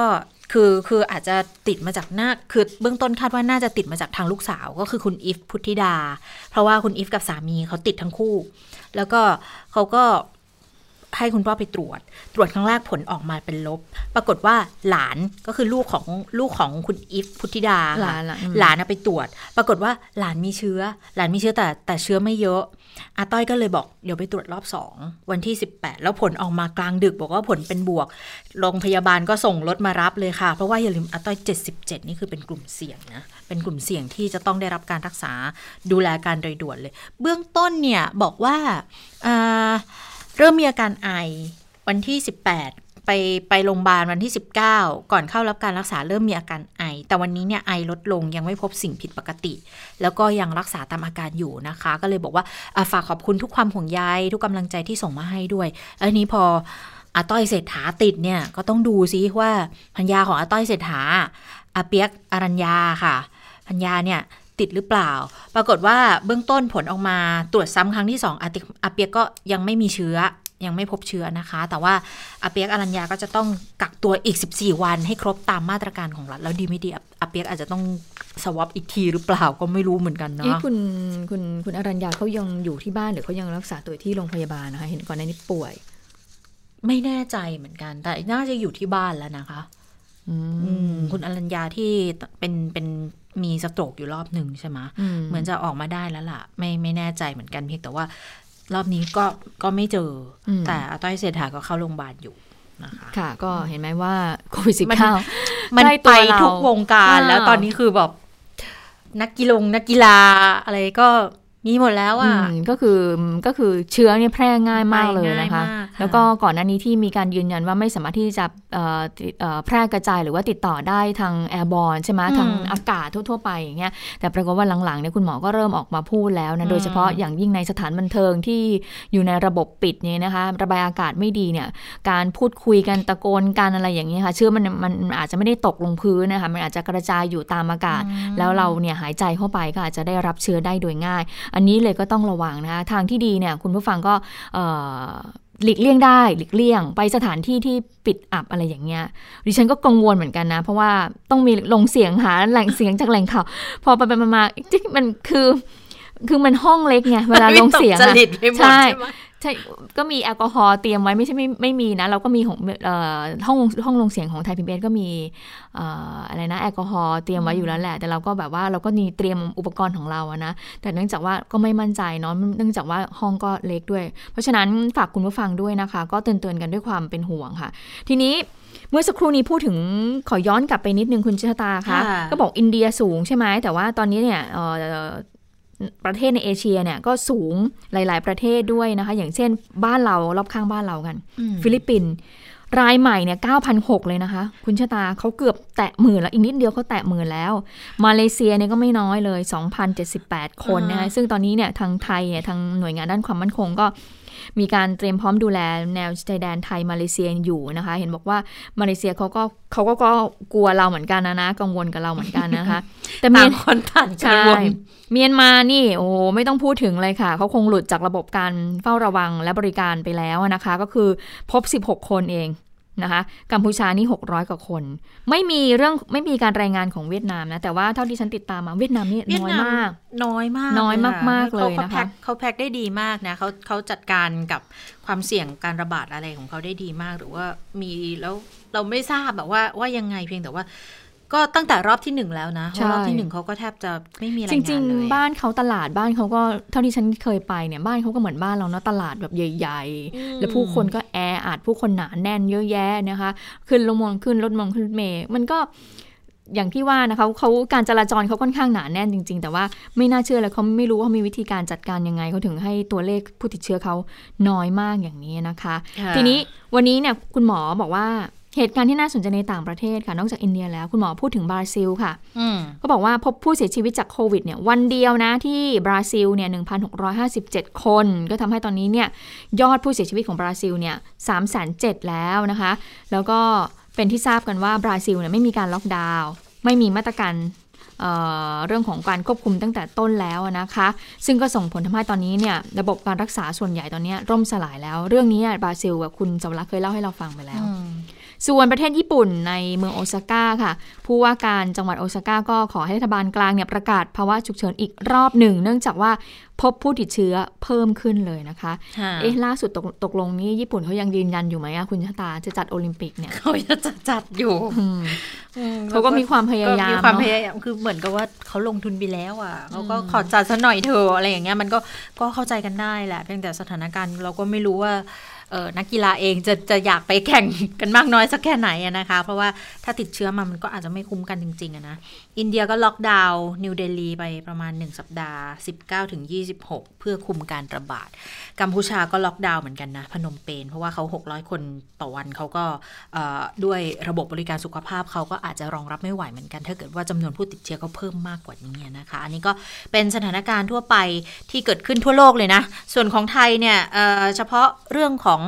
คือคืออาจจะติดมาจากหน้าคือเบื้องต้นคาดว่าน่าจะติดมาจากทางลูกสาวก็คือคุณอิฟพุทธิดา เพราะว่าคุณอิฟกับสามีเขาติดทั้งคู่ แล้วก็เขาก็ให้คุณพ่อไปตรวจ ตรวจครั้งแรกผลออกมาเป็นลบ ปรากฏว่าหลานก็คือลูกของลูกของคุณอิฟพุทธิดาหลานหลานไปตรวจ ปรากฏว่าหลานมีเชื้อ หลานมีเชื้อแต่แต่เชื้อไม่เยอะ อาต้อยก็เลยบอกเดี๋ยวไปตรวจรอบสองวันที่ 18 แล้วผลออกมากลางดึก บอกว่าผลเป็นบวกโรงพยาบาลก็ส่งรถมารับเลยค่ะ เพราะว่าอย่าลืมอาต้อย 77 นี่คือเป็นกลุ่มเสี่ยงนะเป็นกลุ่มเสี่ยงที่จะต้องได้รับการรักษาดูแลการโดยด่วนเลย เบื้องต้นเนี่ยบอกว่าเริ่มมีอาการไอวันที่ 18 ไปไปโรงพยาบาลวันที่ 19 ก่อนเข้ารับการรักษาเริ่มมีอาการไอ แต่วันนี้เนี่ยไอลดลงยังไม่พบสิ่งผิดปกติ แล้วก็ยังรักษาตามอาการอยู่นะคะ ก็เลยบอกว่าฝากขอบคุณทุกความห่วงใยทุกกำลังใจที่ส่งมาให้ด้วยอันนี้พออาต้อยเศรษฐาติดเนี่ยก็ต้องดูซิว่าพัญญาของอาต้อยเศรษฐาอาเปียกอรัญญาค่ะพัญญาเนี่ยติดหรือเปล่า ปรากฏว่าเบื้องต้นผลออกมาตรวจซ้ำครั้งที่สองอาเปียกก็ยังไม่มีเชื้อ ยังไม่พบเชื้อนะคะ แต่ว่าอาเปียกอรัญญาก็จะต้องกักตัวอีก 14 วันให้ครบตามมาตรการของรัฐ แล้วดีไม่ดีอาเปียกอาจจะต้องสวอปอีกทีหรือเปล่าก็ไม่รู้เหมือนกันเนาะคุณคุณคุณอรัญญาเขายังอยู่ที่บ้านหรือเขายังรักษาตัวที่โรงพยาบาลนะคะ เห็นก่อนหน้านี้ป่วย ไม่แน่ใจเหมือนกัน แต่น่าจะอยู่ที่บ้านแล้วนะคะคุณอรัญญาที่เป็นเป็นมีสโตรกอยู่รอบหนึ่งใช่ไหมเหมือนจะออกมาได้แล้วล่ะ ไม่ไม่แน่ใจเหมือนกันเพียงแต่ว่า รอบนี้ก็ก็ไม่เจอ แต่อาต้อยเศรษฐาก็เข้าโรงพยาบาลอยู่นะคะค่ะ ก็เห็นไหมว่าโควิดสิบเก้ามันไปทุกวงการแล้วตอนนี้คือแบบนักกีฬงนักกีฬาอะไรก็ มีหมดแล้วอะอืมก็คือก็คือเชื้อเนี่ยแพร่ง่ายมากเลยนะคะไปง่ายมากค่ะแล้วก็ก่อนหน้านี้ที่มีการยืนยันว่าไม่สามารถที่จะเอ่อติเอ่อแพร่กระจายหรือว่าติดต่อได้ทางแอร์บอลใช่ไหมอืมทางอากาศทั่ว ๆ ไปอย่างเงี้ยแต่ปรากฏว่าหลังๆเนี่ยคุณหมอก็เริ่มออกมาพูดแล้วอืนะมโดยเฉพาะอย่างยิ่งในสถานบันเทิงที่อยู่ในระบบปิดเนี่ยนะคะ ระบายอากาศไม่ดีเนี่ยการพูดคุยกันตะโกนกันอะไรอย่างเงี้ยค่ะเชื้อมันมันมันอาจจะไม่ได้ตกลงพื้นนะคะมันอาจจะกระจายอยู่ตามอากาศ แล้วเราเนี่ยหายใจเข้าไปก็อาจจะได้รับเชื้อได้โดยง่ายอันนี้เลยก็ต้องระวังนะคะทางที่ดีเนี่ยคุณผู้ฟังก็เอ่อหลีกเลี่ยงได้หลีกเลี่ยง ไปสถานที่ที่ปิดอับอะไรอย่างเงี้ยดิฉันก็กังวลเหมือนกันนะ เพราะว่าต้องมีลงเสียงหาแหล่งเสียงจากแหล่งข่าวพอไปไปมาๆจิ๊กมันคือคือมันห้องเล็กไงเวลาลงเสียงจอะริตไปหมดใช่ ใช่ไหมใช่ก็มีแอลกอฮอล์เตรียมไว้ไม่ใช่ไม่ไม่มีนะ เราก็มีของเอ่อห้องห้องลงเสียงของไทยพีบีก็มีเอ่ออะไรนะแอลกอฮอล์เตรียมไว้อยู่แล้วแหละ แต่เราก็แบบว่าเราก็มีเตรียมอุปกรณ์ของเราอะนะแต่เนื่องจากว่าก็ไม่มั่นใจเนาะเนื่องจากว่าห้องก็เล็กด้วย เพราะฉะนั้นฝากคุณผู้ฟังด้วยนะคะ ก็เตือนเตือนๆกันด้วยความเป็นห่วงค่ะ ทีนี้เมื่อสักครู่นี้พูดถึงขอย้อนกลับไปนิดนึงคุณชะตาคะค่ะก็บอกอินเดียสูงใช่ไหมแต่ว่าตอนนี้เนี่ยเอ่อ ประเทศในเอเชียเนี่ยก็สูงหลาย ๆ ประเทศด้วยนะคะ อย่างเช่นบ้านเรารอบข้างบ้านเรากันอืมฟิลิปปินส์รายใหม่เนี่ย 9,006 เลยนะคะ คุณชะตาเขาเกือบแตะหมื่นแล้ว อีกนิดเดียวเขาแตะหมื่นแล้ว มาเลเซียเนี่ยก็ไม่น้อยเลย 2,078 คนนะคะซึ่งตอนนี้เนี่ยทางไทยเนี่ยทางหน่วยงานด้านความมั่นคงก็ มีการเตรียมพร้อมดูแลแนวชายแดนไทยมาเลเซียอยู่นะคะ เห็นบอกว่ามาเลเซียเขาก็เขาก็ก็กลัวเราเหมือนกันนะนะกังวลกับเราเหมือนกันนะคะ แต่เมีต่ายงคนต่างกังใช่วลเมียนมานี่โอ้โหไม่ต้องพูดถึงเลยค่ะเขาคงหลุดจากระบบการเฝ้าระวังและบริการไปแล้วนะคะ ก็คือพบ 16 คนเอง นะคะกัมพูชานี่ 600 กว่าคน ไม่มีเรื่องไม่มีการรายงานของเวียดนามนะ แต่ว่าเท่าที่ฉันติดตามมาเวียดนามนี่เวียดน้อยนามมาก น้อยมาก น้อยะมากๆเลยขานะคะเขาแพ็คเขาแพ็คได้ดีมากนะเขาเขาจัดการกับความเสี่ยงการระบาดอะไรของเขาได้ดีมากหรือว่ามีแล้วเราไม่ทราบแบบว่าว่ายังไงเพียงแต่ว่า ก็ตั้งแต่รอบที่หนึ่งแล้วนะเพราะรอบที่หนึ่งเขาก็แทบจะไม่มีรายจงานริงเลยๆบ้านเขาตลาดบ้านเขาก็เท่าที่ฉันเคยไปเนี่ยบ้านเขาก็เหมือนบ้านเราเนาะตลาดแบบใหญ่อืมๆแล้วผู้คนก็แออัดผู้คนหนาแน่นเยอะแยะนะคะขึ้นลงมงขึ้นรถมงขึ้นรถเมย์มันก็อย่างที่ว่านะคะเขาการจราจรเขาค่อนข้างหนาแน่นจริง ๆ แต่ว่าไม่น่าเชื่อเลยเขาไม่รู้ว่าเขามีวิธีการจัดการยังไงเขาถึงให้ตัวเลขผู้ติดเชื้อเขาน้อยมากอย่างนี้นะคะค่ะทีนี้วันนี้เนี่ยคุณหมอบอกว่า เหตุการณ์ที่น่าสนใจในต่างประเทศค่ะ นอกจากอินเดียแล้วคุณหมอพูดถึงบราซิลค่ะอืมก็บอกว่าพบผู้เสียชีวิตจากโควิดเนี่ยวันเดียวนะที่บราซิลเนี่ย1,657 คน ก็ทำให้ตอนนี้เนี่ยยอดผู้เสียชีวิตของบราซิลเนี่ย307แล้วนะคะ แล้วก็เป็นที่ทราบกันว่าบราซิลเนี่ยไม่มีการล็อกดาวน์ไม่มีมาตรการเอ่อเรื่องของการควบคุมตั้งแต่ต้นแล้วนะคะ ซึ่งก็ส่งผลทำให้ตอนนี้เนี่ยระบบการรักษาส่วนใหญ่ตอนนี้ล่มสลายแล้ว เรื่องนี้บราซิลกับคุณจวรักษ์เคยเล่าให้เราฟังไปแล้ว ส่วนประเทศญี่ปุ่นในเมืองโอซาก้าค่ะ ผู้ว่าการจังหวัดโอซาก้าก็ขอให้รัฐบาลกลางเนี่ยประกาศภาวะฉุกเฉินอีกรอบหนึ่ง เนื่องจากว่าพบผู้ติดเชื้อเพิ่มขึ้นเลยนะคะ เอ๊ะล่าสุดตกตกลงนี้ญี่ปุ่นเขายังยืนยันอยู่ไหมอะคุณชะตาจะจัดโอลิมปิกเนี่ยเขาจะจัดจัดอยู่อืมอืมเขาก็มีความพยายามก็มีความเนอะพยายามคือเหมือนกับว่าเขาลงทุนไปแล้วอะเขาก็ขอจัดซะหน่อยเถอะอะไรอย่างเงี้ยมันก็ก็เข้าใจกันได้แหละเพียงแต่สถานการณ์เราก็ไม่รู้ว่าเออ นักกีฬาเองจะจะอยากไปแข่งกันมากน้อยสักแค่ไหนนะคะ เพราะว่าถ้าติดเชื้อมามันก็อาจจะไม่คุ้มกันจริงๆนะอินเดียก็ล็อกดาวน์นิวเดลีไปประมาณ 1 สัปดาห์ 19ถึง26 เพื่อคุมการระบาด กัมพูชาก็ล็อกดาวน์เหมือนกันนะ พนมเปญเพราะว่าเขา 600 คนต่อวันเขาก็ด้วยระบบบริการสุขภาพเขาก็อาจจะรองรับไม่ไหวเหมือนกัน ถ้าเกิดว่าจำนวนผู้ติดเชื้อเขาเพิ่มมากกว่านี้นะคะ อันนี้ก็เป็นสถานการณ์ทั่วไปที่เกิดขึ้นทั่วโลกเลยนะ ส่วนของไทยเนี่ยเเฉพาะเรื่องของ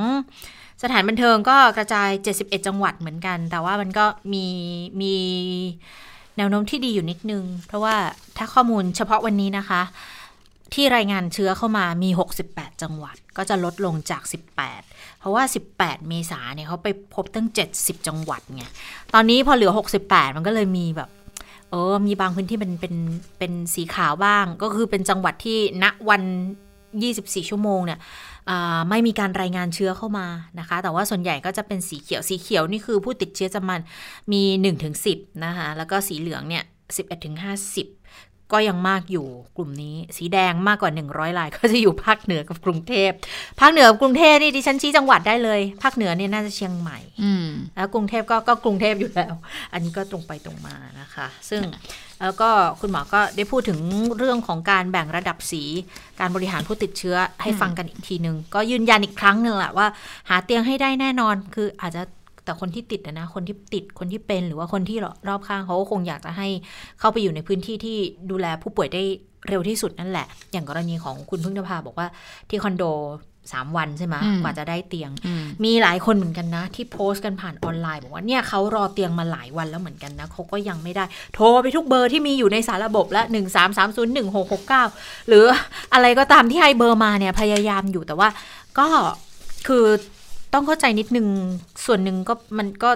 สถานบันเทิงก็กระจาย 71 จังหวัดเหมือนกัน แต่ว่ามันก็มีมี แนวโน้มที่ดีอยู่นิดนึง เพราะว่าถ้าข้อมูลเฉพาะวันนี้นะคะ ที่รายงานเชื้อเข้ามามี 68 จังหวัด ก็จะลดลงจาก 18 เพราะว่า 18 เมษาเนี่ยเขาไปพบตั้ง 70 จังหวัดไงตอนนี้พอเหลือ 68 มันก็เลยมีแบบเออมีบางพื้นที่เป็นเป็นเป็นสีขาวบ้าง ก็คือเป็นจังหวัดที่ณวัน 24 ชั่วโมงเนี่ย ไม่มีการรายงานเชื้อเข้ามานะคะ แต่ว่าส่วนใหญ่ก็จะเป็นสีเขียวสีเขียวนี่คือผู้ติดเชื้อจะมันมี1ถึง10 นะคะ แล้วก็สีเหลืองเนี่ย11ถึง50ก็ยังมากอยู่กลุ่มนี้ สีแดงมากกว่า 100ราย ก็จะอยู่ภาคเหนือกับกรุงเทพภาคเหนือกับกรุงเทพนี่ดิฉันชี้จังหวัดได้เลย ภาคเหนือเนี่ยน่าจะเชียงใหม่อืมแล้วกรุงเทพก็ก็กรุงเทพอยู่แล้ว อันนี้ก็ตรงไปตรงมานะคะ ซึ่ง แล้วก็คุณหมอก็ได้พูดถึงเรื่องของการแบ่งระดับสี การบริหารผู้ติดเชื้อให้ฟังกันอีกทีหนึ่งก็ยืนยันอีกครั้งหนึ่งแหละว่า หาเตียงให้ได้แน่นอนคืออาจจะแต่คนที่ติดนะ คนที่ติดคนที่เป็นหรือว่าคนที่รอบข้างเขาก็คงอยากจะให้เข้าไปอยู่ในพื้นที่ที่ดูแลผู้ป่วยได้เร็วที่สุดนั่นแหละ อย่างกรณีของคุณพึ่งนภาบอกว่าที่คอนโด สามวันใช่ไหมอืมกว่าจะได้เตียงอืมมีหลายคนเหมือนกันนะ ที่โพสต์กันผ่านออนไลน์ บอกว่าเนี่ยเขารอเตียงมาหลายวันแล้วเหมือนกันนะเขาก็ยังไม่ได้ โทรไปทุกเบอร์ที่มีอยู่ในสารระบบและหนึ่งสามสามศูนย์หนึ่งหกหกเก้าหรืออะไรก็ตามที่ให้เบอร์มาเนี่ยพยายามอยู่แต่ว่าก็คือต้องเข้าใจนิดนึงส่วนหนึ่งก็มันก็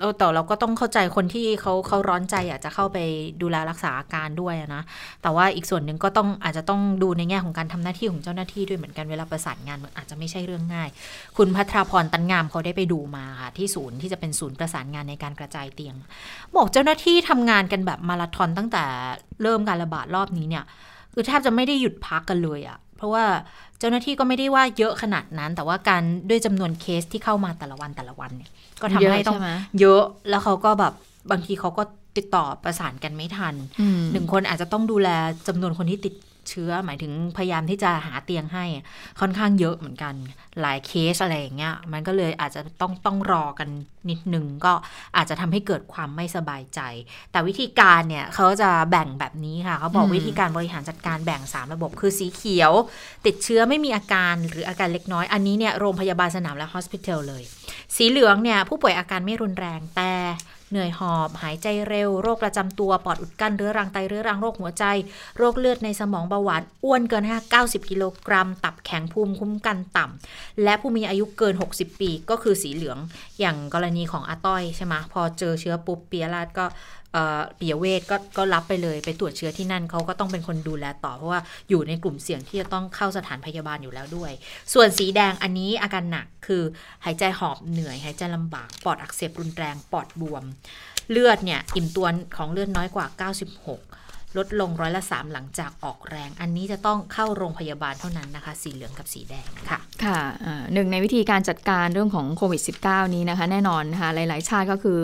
เราแต่เราก็ต้องเข้าใจคนที่เขาเขาร้อนใจอยากจะเข้าไปดูแลรักษาอาการด้วยนะ แต่ว่าอีกส่วนหนึ่งก็ต้องอาจจะต้องดูในแง่ของการทำหน้าที่ของเจ้าหน้าที่ด้วยเหมือนกันเวลาประสานงานอาจจะไม่ใช่เรื่องง่าย คุณพัทราพรตันงามเขาได้ไปดูมาค่ะ ที่ศูนย์ที่จะเป็นศูนย์ประสานงานในการกระจายเตียง บอกเจ้าหน้าที่ทำงานกันแบบมาราธอนตั้งแต่เริ่มการระบาดรอบนี้เนี่ยคือแทบจะไม่ได้หยุดพักกันเลยอะ เพราะว่าเจ้าหน้าที่ก็ไม่ได้ว่าเยอะขนาดนั้น แต่ว่าการด้วยจำนวนเคสที่เข้ามาแต่ละวันแต่ละวันเนี่ยก็ทำให้ต้องเยอะใช่ไหมเยอะแล้วเขาก็แบบบางทีเขาก็ติดต่อประสานกันไม่ทันอืมหนึ่งคนอาจจะต้องดูแลจำนวนคนที่ติด เชื้อหมายถึงพยายามที่จะหาเตียงให้อะค่อนข้างเยอะเหมือนกัน หลายเคสอะไรอย่างเงี้ยมันก็เลยอาจจะต้องต้องรอกันนิดนึงก็อาจจะทำให้เกิดความไม่สบายใจ แต่วิธีการเนี่ยเขาจะแบ่งแบบนี้ค่ะเขาบอกอืมวิธีการบริหารจัดการแบ่ง 3 ระบบคือสีเขียว ติดเชื้อไม่มีอาการหรืออาการเล็กน้อย อันนี้เนี่ยโรงพยาบาลสนามและฮอสพิทอลเลย สีเหลืองเนี่ยผู้ป่วยอาการไม่รุนแรงแต่ เหนื่อยหอบ หายใจเร็ว โรคประจำตัว ปอดอุดกั้นเรื้อรังไตเรื้อรังโรคหัวใจ โรคเลือดในสมองเบาหวาน อ้วนเกิน5 90 กิโลกรัม ตับแข็งภูมิคุ้มกันต่ำและผู้มีอายุเกิน 60 ปีก็คือสีเหลือง อย่างกรณีของอาต้อยใช่ไหมพอเจอเชื้อปุ๊บเปียราดก็เปียเวทก็ก็รับไปเลยไปตรวจเชื้อที่นั่นเขาก็ต้องเป็นคนดูแลต่อ เพราะว่าอยู่ในกลุ่มเสี่ยงที่จะต้องเข้าสถานพยาบาลอยู่แล้วด้วย ส่วนสีแดงอันนี้อาการหนักคือหายใจหอบเหนื่อย หายใจลำบากปอดอักเสบรุนแรงปอดบวม เลือดเนี่ยอิ่มตัวของเลือดน้อยกว่า 96 ลดลงร้อยละ 3 หลังจากออกแรง อันนี้จะต้องเข้าโรงพยาบาลเท่านั้นนะคะ สีเหลืองกับสีแดงค่ะค่ะอ่าหนึ่งในวิธีการจัดการเรื่องของโควิด -19 นี้นะคะ แน่นอนนะคะหลาย ๆ ชาติก็คือ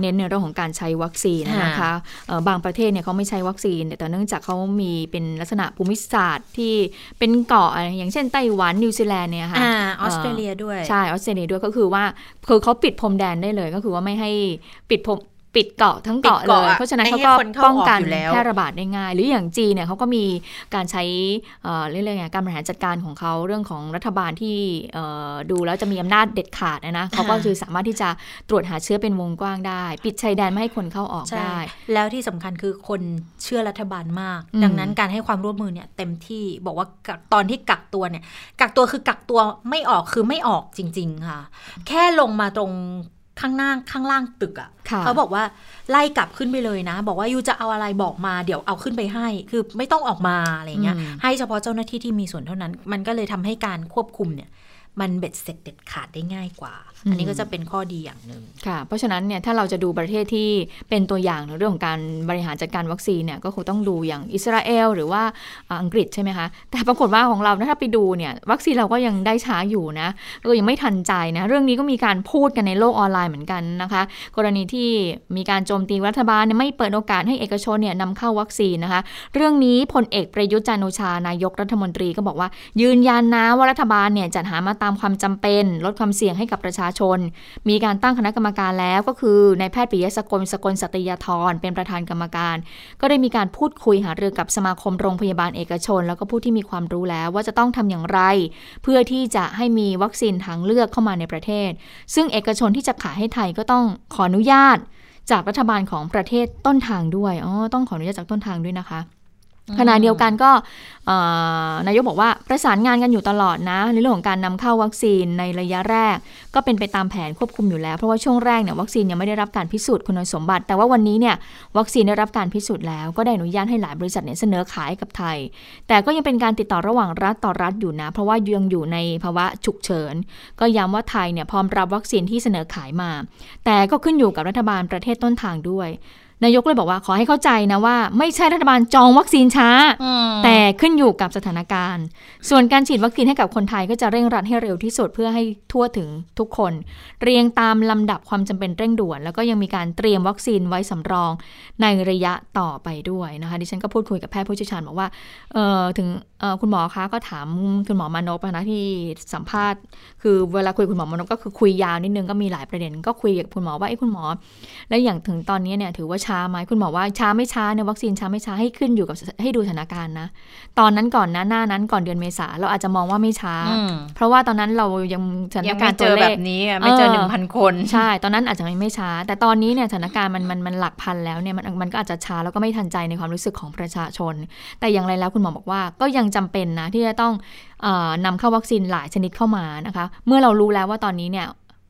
เน้นในเรื่องของการใช้วัคซีนนะคะค่ะเอ่อบางประเทศเนี่ยเขาไม่ใช้วัคซีน แต่เนื่องจากเขามีเป็นลักษณะภูมิศาสตร์ที่เป็นเกาะอะไรอย่างเช่นไต้หวันนิวซีแลนด์เนี่ยค่ะอ่าออสเตรเลียด้วยใช่ออสเตรเลียด้วยก็คือว่าคือเขาปิดพรมแดนได้เลยก็คือว่าไม่ให้ปิดพรม ปิดเกาะทั้งเกาะปิดเลเกาะยอะเพราะฉะนั้นไม่เขาให้ก็คนเข้าป้องกันออกอยู่แล้วแพร่ระบาดได้ง่าย หรืออย่างจีนเนี่ยเขาก็มีการใช้เอ่อเรื่องไงการบริหารจัดการของเขาเรื่องของรัฐบาลที่เอ่อดูแล้วจะมีอำนาจเด็ดขาดนะนะเขาก็คือสามารถที่จะตรวจหาเชื้อเป็นวงกว้างได้ ปิดชายแดนไม่ให้คนเข้าออกใช่ได้ แล้วที่สำคัญคือคนเชื่อรัฐบาลมากอืมดังนั้นการให้ความร่วมมือเนี่ยเต็มที่บอกว่ากักตอนที่กักตัวเนี่ยกักตัวคือกักตัวไม่ออกคือไม่ออกจริง ๆ ค่ะ แค่ลงมาตรง ข้างหน้าข้างล่างตึกอะค่ะเขาบอกว่าไล่กลับขึ้นไปเลยนะ บอกว่ายูจะเอาอะไรบอกมาเดี๋ยวเอาขึ้นไปให้ คือไม่ต้องออกมาอะไรเงี้ยอืมให้เฉพาะเจ้าหน้าที่ที่มีส่วนเท่านั้น มันก็เลยทำให้การควบคุมเนี่ย มันเบ็ดเสร็จเด็ดขาดได้ง่ายกว่า อันนี้ก็จะเป็นข้อดีอย่างหนึ่งค่ะ เพราะฉะนั้นเนี่ยถ้าเราจะดูประเทศที่เป็นตัวอย่างในเรื่องของการบริหารจัดการวัคซีนเนี่ยก็คงต้องดูอย่างอิสราเอลหรือว่าอ่าอังกฤษใช่ไหมคะ แต่ปรากฏว่าของเรานะถ้าไปดูเนี่ยวัคซีนเราก็ยังได้ช้าอยู่นะก็ยังไม่ทันใจนะเรื่องนี้ก็มีการพูดกันในโลกออนไลน์เหมือนกันนะคะ กรณีที่มีการโจมตีรัฐบาลเนี่ยไม่เปิดโอกาสให้เอกชนเนี่ยนำเข้าวัคซีนนะคะ เรื่องนี้พลเอกประยุทธ์จันทร์โอชานายกรัฐมนตรีก็บอกว่า ยืนยันนะว่ารัฐบาลเนี่ยจัดหามาตามความจำเป็น ลดความเสี่ยงให้กับประชาชน มีการตั้งคณะกรรมการแล้วก็คือนายแพทย์ปิยะสกลสกลสัตยาธรเป็นประธานกรรมการ ก็ได้มีการพูดคุยหารือกับสมาคมโรงพยาบาลเอกชน แล้วก็ผู้ที่มีความรู้แล้วว่าจะต้องทำอย่างไร เพื่อที่จะให้มีวัคซีนทางเลือกเข้ามาในประเทศ ซึ่งเอกชนที่จะขายให้ไทยก็ต้องขออนุญาตจากรัฐบาลของประเทศต้นทางด้วย อ๋อ ต้องขออนุญาตจากต้นทางด้วยนะคะ ขณะเดียวกันก็นายกบอกว่าประสานงานกันอยู่ตลอดนะ ในเรื่องของการนำเข้าวัคซีนในระยะแรก ก็เป็นไปตามแผนควบคุมอยู่แล้ว เพราะว่าช่วงแรกเนี่ยวัคซีนยังไม่ได้รับการพิสูจน์คุณสมบัติ แต่ว่าวันนี้เนี่ยวัคซีนได้รับการพิสูจน์แล้ว ก็ได้อนุญาตให้หลายบริษัทเนี่ยเสนอขายกับไทย แต่ก็ยังเป็นการติดต่อระหว่างรัฐต่อรัฐอยู่นะ เพราะว่ายังอยู่ในภาวะฉุกเฉิน ก็ย้ำว่าไทยเนี่ยพร้อมรับวัคซีนที่เสนอขายมา แต่ก็ขึ้นอยู่กับรัฐบาลประเทศต้นทางด้วย นายกเลยบอกว่าขอให้เข้าใจนะว่า ไม่ใช่รัฐบาลจองวัคซีนช้า แต่ขึ้นอยู่กับสถานการณ์ ส่วนการฉีดวัคซีนให้กับคนไทยก็จะเร่งรัดให้เร็วที่สุดเพื่อให้ทั่วถึงทุกคน เรียงตามลำดับความจำเป็นเร่งด่วน แล้วก็ยังมีการเตรียมวัคซีนไว้สำรองในระยะต่อไปด้วยนะคะดิฉันก็พูดคุยกับแพทย์ผู้เชี่ยวชาญบอกว่าเออถึงคุณหมอคะก็ถามคุณหมอมานพนะที่สัมภาษณ์ คือเวลาคุยคุณหมอมานพก็คือคุยยาวนิดนึงก็มีหลายประเด็น ก็คุยกับคุณหมอว่าไอ้คุณหมอ แล้วอย่างถึงตอนนี้เนี่ยถือว่าช้าไหมคุณหมอว่าช้าไม่ช้าเนี่ยวัคซีนช้าไม่ช้าให้ขึ้นอยู่กับให้ดูสถานการณ์นะ ตอนนั้นก่อนนะหน้านั้นก่อนเดือนเมษาเราอาจจะมองว่าไม่ช้า เพราะว่าตอนนั้นเรายังสถานการณ์ตัวเลขแบบนี้ไม่เจอหนึ่งพันคนใช่ ตอนนั้นอาจจะไม่ช้า แต่ตอนนี้เนี่ยสถานการณ์มันมันมันหลักพันแล้วเนี่ยมันมันก็อาจจะช้าแล้วก็ไม่ทันใจในความรู้สึกของประชาชน แต่อย่างไรแล้วคุณหมอบอกว่าก็ยังจำเป็นนะที่จะต้องนำเข้าวัคซีนหลายชนิดเข้ามานะคะ เมื่อเรารู้แล้วว่าตอนนี้เนี่ย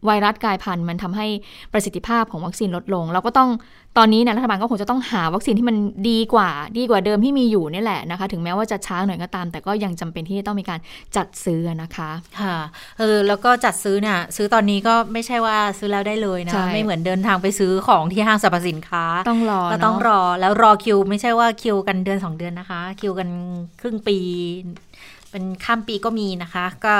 ไวรัสกลายพันธุ์มันทำให้ประสิทธิภาพของวัคซีนลดลง เราก็ต้องตอนนี้นะรัฐบาลก็คงจะต้องหาวัคซีนที่มันดีกว่า ดีกว่าเดิมที่มีอยู่นี่แหละนะคะ ถึงแม้ว่าจะช้าหน่อยก็ตาม แต่ก็ยังจำเป็นที่จะต้องมีการจัดซื้อนะคะค่ะเออแล้วก็จัดซื้อเนี่ยซื้อตอนนี้ก็ไม่ใช่ว่าซื้อแล้วได้เลยนะไม่เหมือนเดินทางไปซื้อของที่ห้างสรรพสินค้าต้องรอก็ต้องรอแล้วรอคิว ไม่ใช่ว่าคิวกันเดือน 2 เดือนนะคะ คิวกันครึ่งปีเป็นข้ามปีก็มีนะคะ ก็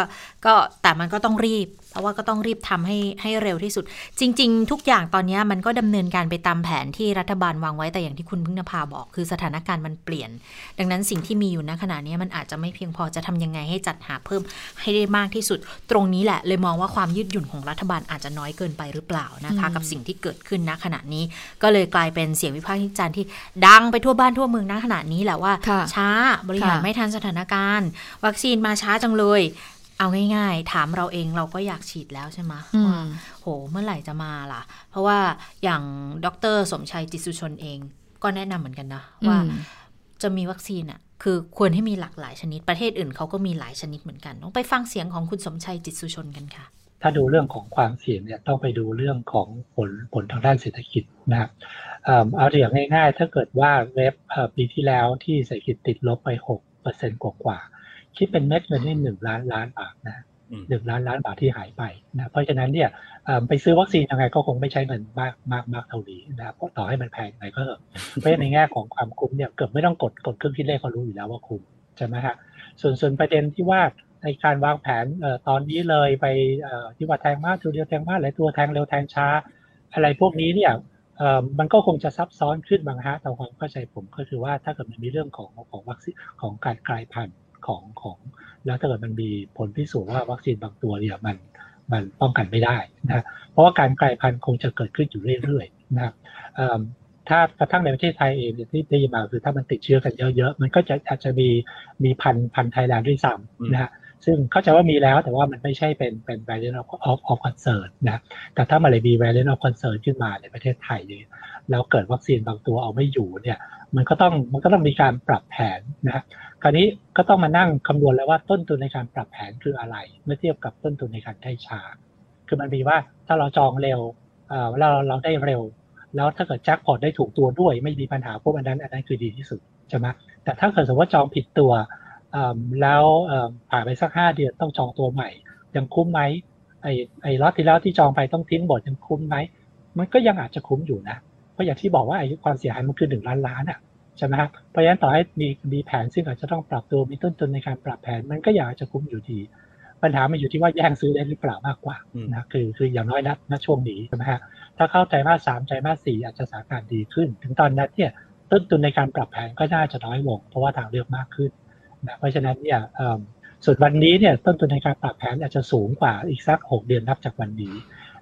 ก็แต่มันก็ต้องรีบ เพราะว่าก็ต้องรีบทำให้ให้เร็วที่สุด จริง ๆ ทุกอย่างตอนนี้มันก็ดำเนินการไปตามแผนที่รัฐบาลวางไว้แต่อย่างที่คุณพึ่งนภาบอก คือสถานการณ์มันเปลี่ยน ดังนั้นสิ่งที่มีอยู่ณขณะนี้มันอาจจะไม่เพียงพอจะทำยังไงให้จัดหาเพิ่มให้ได้มากที่สุด ตรงนี้แหละ เลยมองว่าความยืดหยุ่นของรัฐบาลอาจจะน้อยเกินไปหรือเปล่านะคะกับสิ่งที่เกิดขึ้นณขณะนี้ ก็เลยกลายเป็นเสียงวิพากษ์วิจารณ์ที่ดังไปทั่วบ้านทั่วเมืองณขณะนี้แหละว่าช้าบริหารไม่ทันสถานการณ์ วัคซีนมาช้าจังเลย เอาง่ายๆ ถามเราเองเราก็อยากฉีดแล้วใช่ไหมว่าโห เมื่อไหร่จะมาล่ะ เพราะว่าอย่างดรสมชัยจิตสุชนเอง ก็แนะนำเหมือนกันนะ ว่าจะมีวัคซีนอะคือควรให้มีหลากหลายชนิดประเทศอื่นเขาก็มีหลายชนิดเหมือนกันต้องไปฟังเสียงของคุณสมชัยจิตสุชนกันค่ะ ถ้าดูเรื่องของความเสี่ยงเนี่ยต้องไปดูเรื่องของผลผลทางด้านเศรษฐกิจนะครับเอาอย่างง่าย ๆ ถ้าเกิดว่าเว็บปีที่แล้วที่เศรษฐกิจติดลบไป6%กว่า คิดเป็นเม็ดเงินนี่หนึ่งล้านล้านบาทนะหนึ่งล้านล้านบาทที่หายไปนะเพราะฉะนั้นเนี่ยไปซื้อวัคซีนยังไงก็คงไม่ใช้เงินมากมากมากเท่านี้นะเพราะต่อให้มันแพงไหนก็เพราะในแง่ของความคุ้มเนี่ยเกือบไม่ต้องกดกดเครื่องคิดเลขเขารู้อยู่แล้วว่าคุ้มใช่ไหมฮะส่วนส่วนประเด็นที่ว่าในการวางแผนตอนนี้เลยไปที่ว่าแทงมากตัวเดียวแทงมากหลายตัวแทงเร็วแทงช้า อะไรพวกนี้เนี่ยมันก็คงจะซับซ้อนขึ้นบางฮะแต่ความเข้าใจผมก็คือว่าถ้าเกิดมันมีเรื่องของของวัคซีนของการกลายพันธุ์ ของของแล้วถ้าเกิดมันมีผลพิสูจน์ว่าวัคซีนบางตัวเนี่ยมันมันป้องกันไม่ได้นะเพราะว่าการกลายพันธุ์คงจะเกิดขึ้นอยู่เรื่อยๆนะครับถ้ากระทั่งในประเทศไทยเองที่ได้ยินมาคือถ้ามันติดเชื้อกันเยอะๆ มันก็จะอาจจะมีมีพันพันไทยแลนด์ด้วยซ้ำนะฮะ ซึ่งเข้าใจว่ามีแล้วแต่ว่ามันไม่ใช่เป็นเป็น variant of of of concern นะแต่ถ้ามันเลยมี variant of concern ขึ้นมาในประเทศไทยเนี่ยแล้วเกิดวัคซีนบางตัวเอาไม่อยู่เนี่ยมันก็ต้องมันก็ต้องมีการปรับแผนนะคราวนี้ก็ต้องมานั่งคำนวณแล้วว่าต้นทุนในการปรับแผนคืออะไร เมื่อเทียบกับต้นทุนในการได้ช้าคือมันมีว่าถ้าเราจองเร็วเราเราได้เร็ว แล้วถ้าเกิดแจ็คพอตได้ถูกตัวด้วย ไม่มีปัญหาพวกอันนั้นอันนั้นคือดีที่สุดใช่ไหมแต่ถ้าเกิดสมมติว่าจองผิดตัว แล้วผ่านไปสักห้าเดือนต้องจองตัวใหม่ ยังคุ้มไหมไอ้ไอ้ล็อตที่แล้วที่จองไปต้องทิ้งบทยังคุ้มไหมมันก็ยังอาจจะคุ้มอยู่นะเพราะอย่างที่บอกว่าไอ้ความเสียหายมันคือหนึ่งล้านล้านอะใช่ไหมครับเพราะฉะนั้นต่อให้มีมีแผนซึ่งอาจจะต้องปรับตัวมีต้นทุนในการปรับแผนมันก็อยากจะคุ้มอยู่ดี ปัญหามันอยู่ที่ว่าแย่งซื้อได้หรือเปล่ามากกว่านะคือคืออย่างน้อยนัดณช่วงนี้ใช่ไหมฮะถ้าเข้าใจมาสามใจมาสี่อาจจะสถานการณ์ดีขึ้น ถึงตอนนั้นเนี่ยต้นทุนในการปรับแผนก็น่าจะน้อยลงเพราะว่าทางเลือกมากขึ้น นะเพราะฉะนั้นเนี่ยส่วนวันนี้เนี่ยต้นทุนในการปรับแผนอาจจะสูงกว่าอีกสักหกเดือนนับจากวันนี้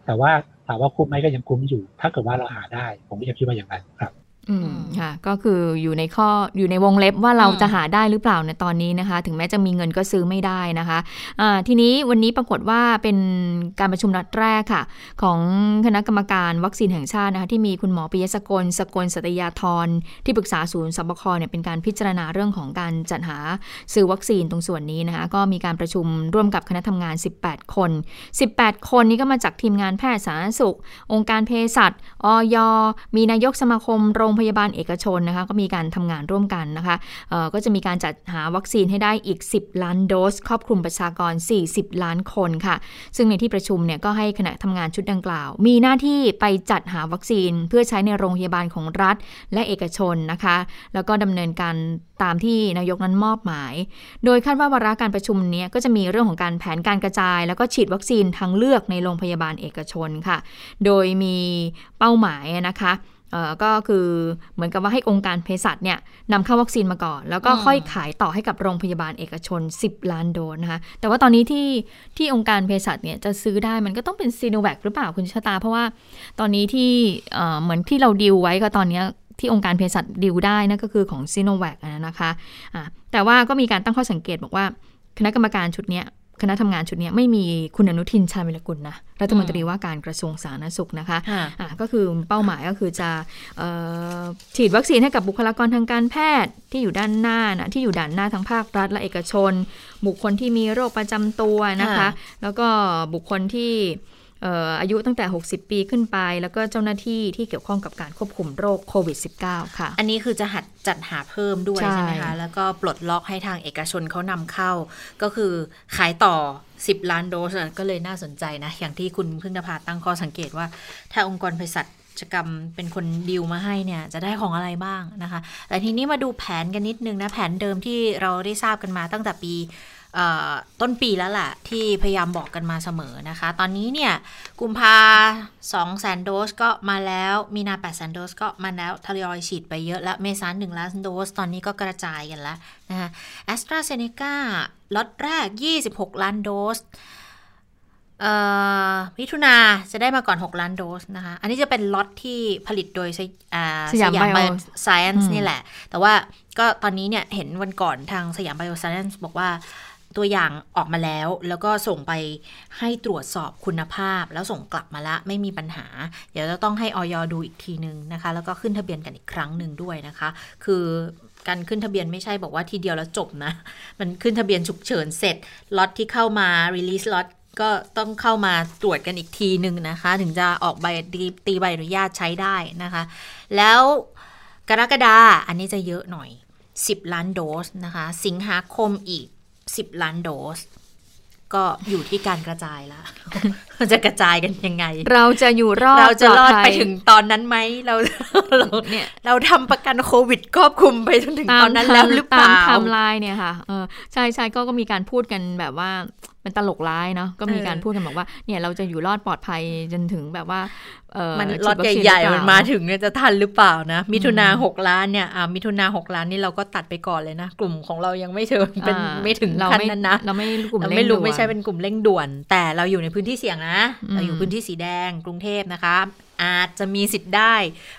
แต่ว่าถามว่าคุ้มไหมก็ยังคุ้มอยู่ ถ้าเกิดว่าเราหาได้ ผมก็ยังคิดว่าอย่างนั้นครับ อืมค่ะก็คืออยู่ในข้ออยู่ในวงเล็บว่าเราจะหาได้หรือเปล่าในตอนนี้นะคะ ถึงแม้จะมีเงินก็ซื้อไม่ได้นะคะะทีนี้วันนี้ปรากฏว่าเป็นการประชุมนัดแรกค่ะ ของคณะกรรมการวัคซีนแห่งชาตินะคะที่มีคุณหมอปิยสกลสกลสัตยาธรที่ปรึกษาศูนย์สบคเนี่ยเป็นการพิจารณาเรื่องของการจัดหาซื้อวัคซีนตรงส่วนนี้นะคะก็มีการประชุมร่วมกับคณะทำงาน 18 คน 18 คนนี้ก็มาจากทีมงานแพทย์สาธารณสุข องค์การเภสัชออยมีนายกสมาคมโรงรงพยาบาลเอกชนนะคะก็มีการทำงานร่วมกันนะคะก็จะมีการจัดหาวัคซีนให้ได้อีก 10 ล้านโดส ครอบคลุมประชากร 40 ล้านคนค่ะ ซึ่งในที่ประชุมเนี่ยก็ให้คณะทำงานชุดดังกล่าว มีหน้าที่ไปจัดหาวัคซีนเพื่อใช้ในโรงพยาบาลของรัฐและเอกชนนะคะ แล้วก็ดำเนินการตามที่นายกนั้นมอบหมาย โดยคาดว่าวาระการประชุมนี้ก็จะมีเรื่องของการแผนการกระจาย แล้วก็ฉีดวัคซีนทางเลือกในโรงพยาบาลเอกชนค่ะ โดยมีเป้าหมายนะคะ ก็คือเหมือนกับว่าให้องค์การเภสัชเนี่ยนำเข้าวัคซีนมาก่อน แล้วก็ค่อยขายต่อให้กับโรงพยาบาลเอกชน 10 ล้านโดสนะคะ แต่ว่าตอนนี้ที่ที่องค์การเภสัชเนี่ยจะซื้อได้มันก็ต้องเป็นซีโนแวคหรือเปล่าคุณชะตา เพราะว่าตอนนี้ที่เหมือนที่เราดิวไว้ก็ตอนนี้ที่องค์การเภสัชดิวได้นั่นก็คือของซีโนแวคนะคะะแต่ว่าก็มีการตั้งข้อสังเกตบอกว่าคณะกรรมการชุดนี้ คณะทำงานชุดนี้ไม่มีคุณอนุทินชาญวิรกุลนะรัฐมนตรีว่าการกระทรวงสาธารณสุขนะคะะก็คือเป้าหมายก็คือจะฉีดวัคซีนให้กับบุคลากรทางการแพทย์ที่อยู่ด้านหน้านะที่อยู่ด้านหน้าทั้งภาครัฐและเอกชน บุคคลที่มีโรคประจำตัวนะคะ แล้วก็บุคคลที่ อายุตั้งแต่ 60 ปีขึ้นไป แล้วก็เจ้าหน้าที่ที่เกี่ยวข้องกับการควบคุมโรคโควิด -19 ค่ะ อันนี้คือจะหัดจัดหาเพิ่มด้วยใช่ไหมคะ แล้วก็ปลดล็อกให้ทางเอกชนเขานำเข้า ก็คือขายต่อ 10 ล้านโดสก็เลยน่าสนใจนะ อย่างที่คุณพึ่งนภาตั้งข้อสังเกตว่า ถ้าองค์กรเภสัชกรรมเป็นคนดิวมาให้เนี่ยจะได้ของอะไรบ้างนะคะ แต่ทีนี้มาดูแผนกันนิดนึงนะ แผนเดิมที่เราได้ทราบกันมาตั้งแต่ปี ต้นปีแล้วแหละที่พยายามบอกกันมาเสมอนะคะ ตอนนี้เนี่ยกุมภา2แสนโดสก็มาแล้ว มีนา8แสนโดสก็มาแล้วทยอยฉีดไปเยอะแล้ว เมษา1ล้านโดส ตอนนี้ก็กระจายกันแล้วนะคะแอสตราเซเนกาล็อตแรก 26 ล้านโดสมิถุนาจะได้มาก่อน 6 ล้านโดสนะคะ อันนี้จะเป็นล็อตที่ผลิตโดยสยามไบโอไซเอนซ์นี่แหละ แต่ว่าก็ตอนนี้เนี่ยเห็นวันก่อนทางสยามไบโอไซเอนซ์บอกว่า ตัวอย่างออกมาแล้ว แล้วก็ส่งไปให้ตรวจสอบคุณภาพ แล้วส่งกลับมาละไม่มีปัญหา เดี๋ยวจะต้องให้อย.ดูอีกทีนึงนะคะ แล้วก็ขึ้นทะเบียนกันอีกครั้งหนึ่งด้วยนะคะ คือการขึ้นทะเบียนไม่ใช่บอกว่าทีเดียวแล้วจบนะ มันขึ้นทะเบียนฉุกเฉินเสร็จล็อตที่เข้ามา release ล็อตก็ต้องเข้ามาตรวจกันอีกทีหนึ่งนะคะ ถึงจะออกใบตีใบอนุญาตใช้ได้นะคะ แล้วกรกฎาอันนี้จะเยอะหน่อย 10 ล้านโดสนะคะ สิงหาคมอีก 10 ล้านโดส ก็อยู่ที่การกระจายละ จะกระจายกันยังไง เราจะอยู่รอดเราจะรอดไปถึงตอนนั้นไหมเราเราเนี่ยเราทำประกันโควิดครอบคลุมไปจนถึงตอนนั้นแล้วหรือเปล่าตามไทม์ไลน์น์เนี่ยค่ะเออใช่ใช่ก็ก็มีการพูดกันแบบว่าเป็นตลกร้ายเนาะก็มีการพูดกันบอกว่าเนี่ยเราจะอยู่รอดปลอดภัยจนถึงแบบว่ามันรอดใหญ่ๆมันมาถึงเนี่ยจะทันหรือเปล่านะ มิถุนาหกล้านเนี่ยอ่ามิถุนาหกล้านนี่เราก็ตัดไปก่อนเลยนะ กลุ่มของเรายังไม่เชิญเป็นไม่ถึงขั้นนั้นนะเราไม่กลุ่มเราไม่รู้ไม่ใช่เป็นกลุ่มเร่งด่วน แต่เราอยู่ในพื้นที่เสี่ยงนะเราอยู่พื้นที่สีแดงกรุงเทพนะคะ อาจจะมีสิทธิ์ได้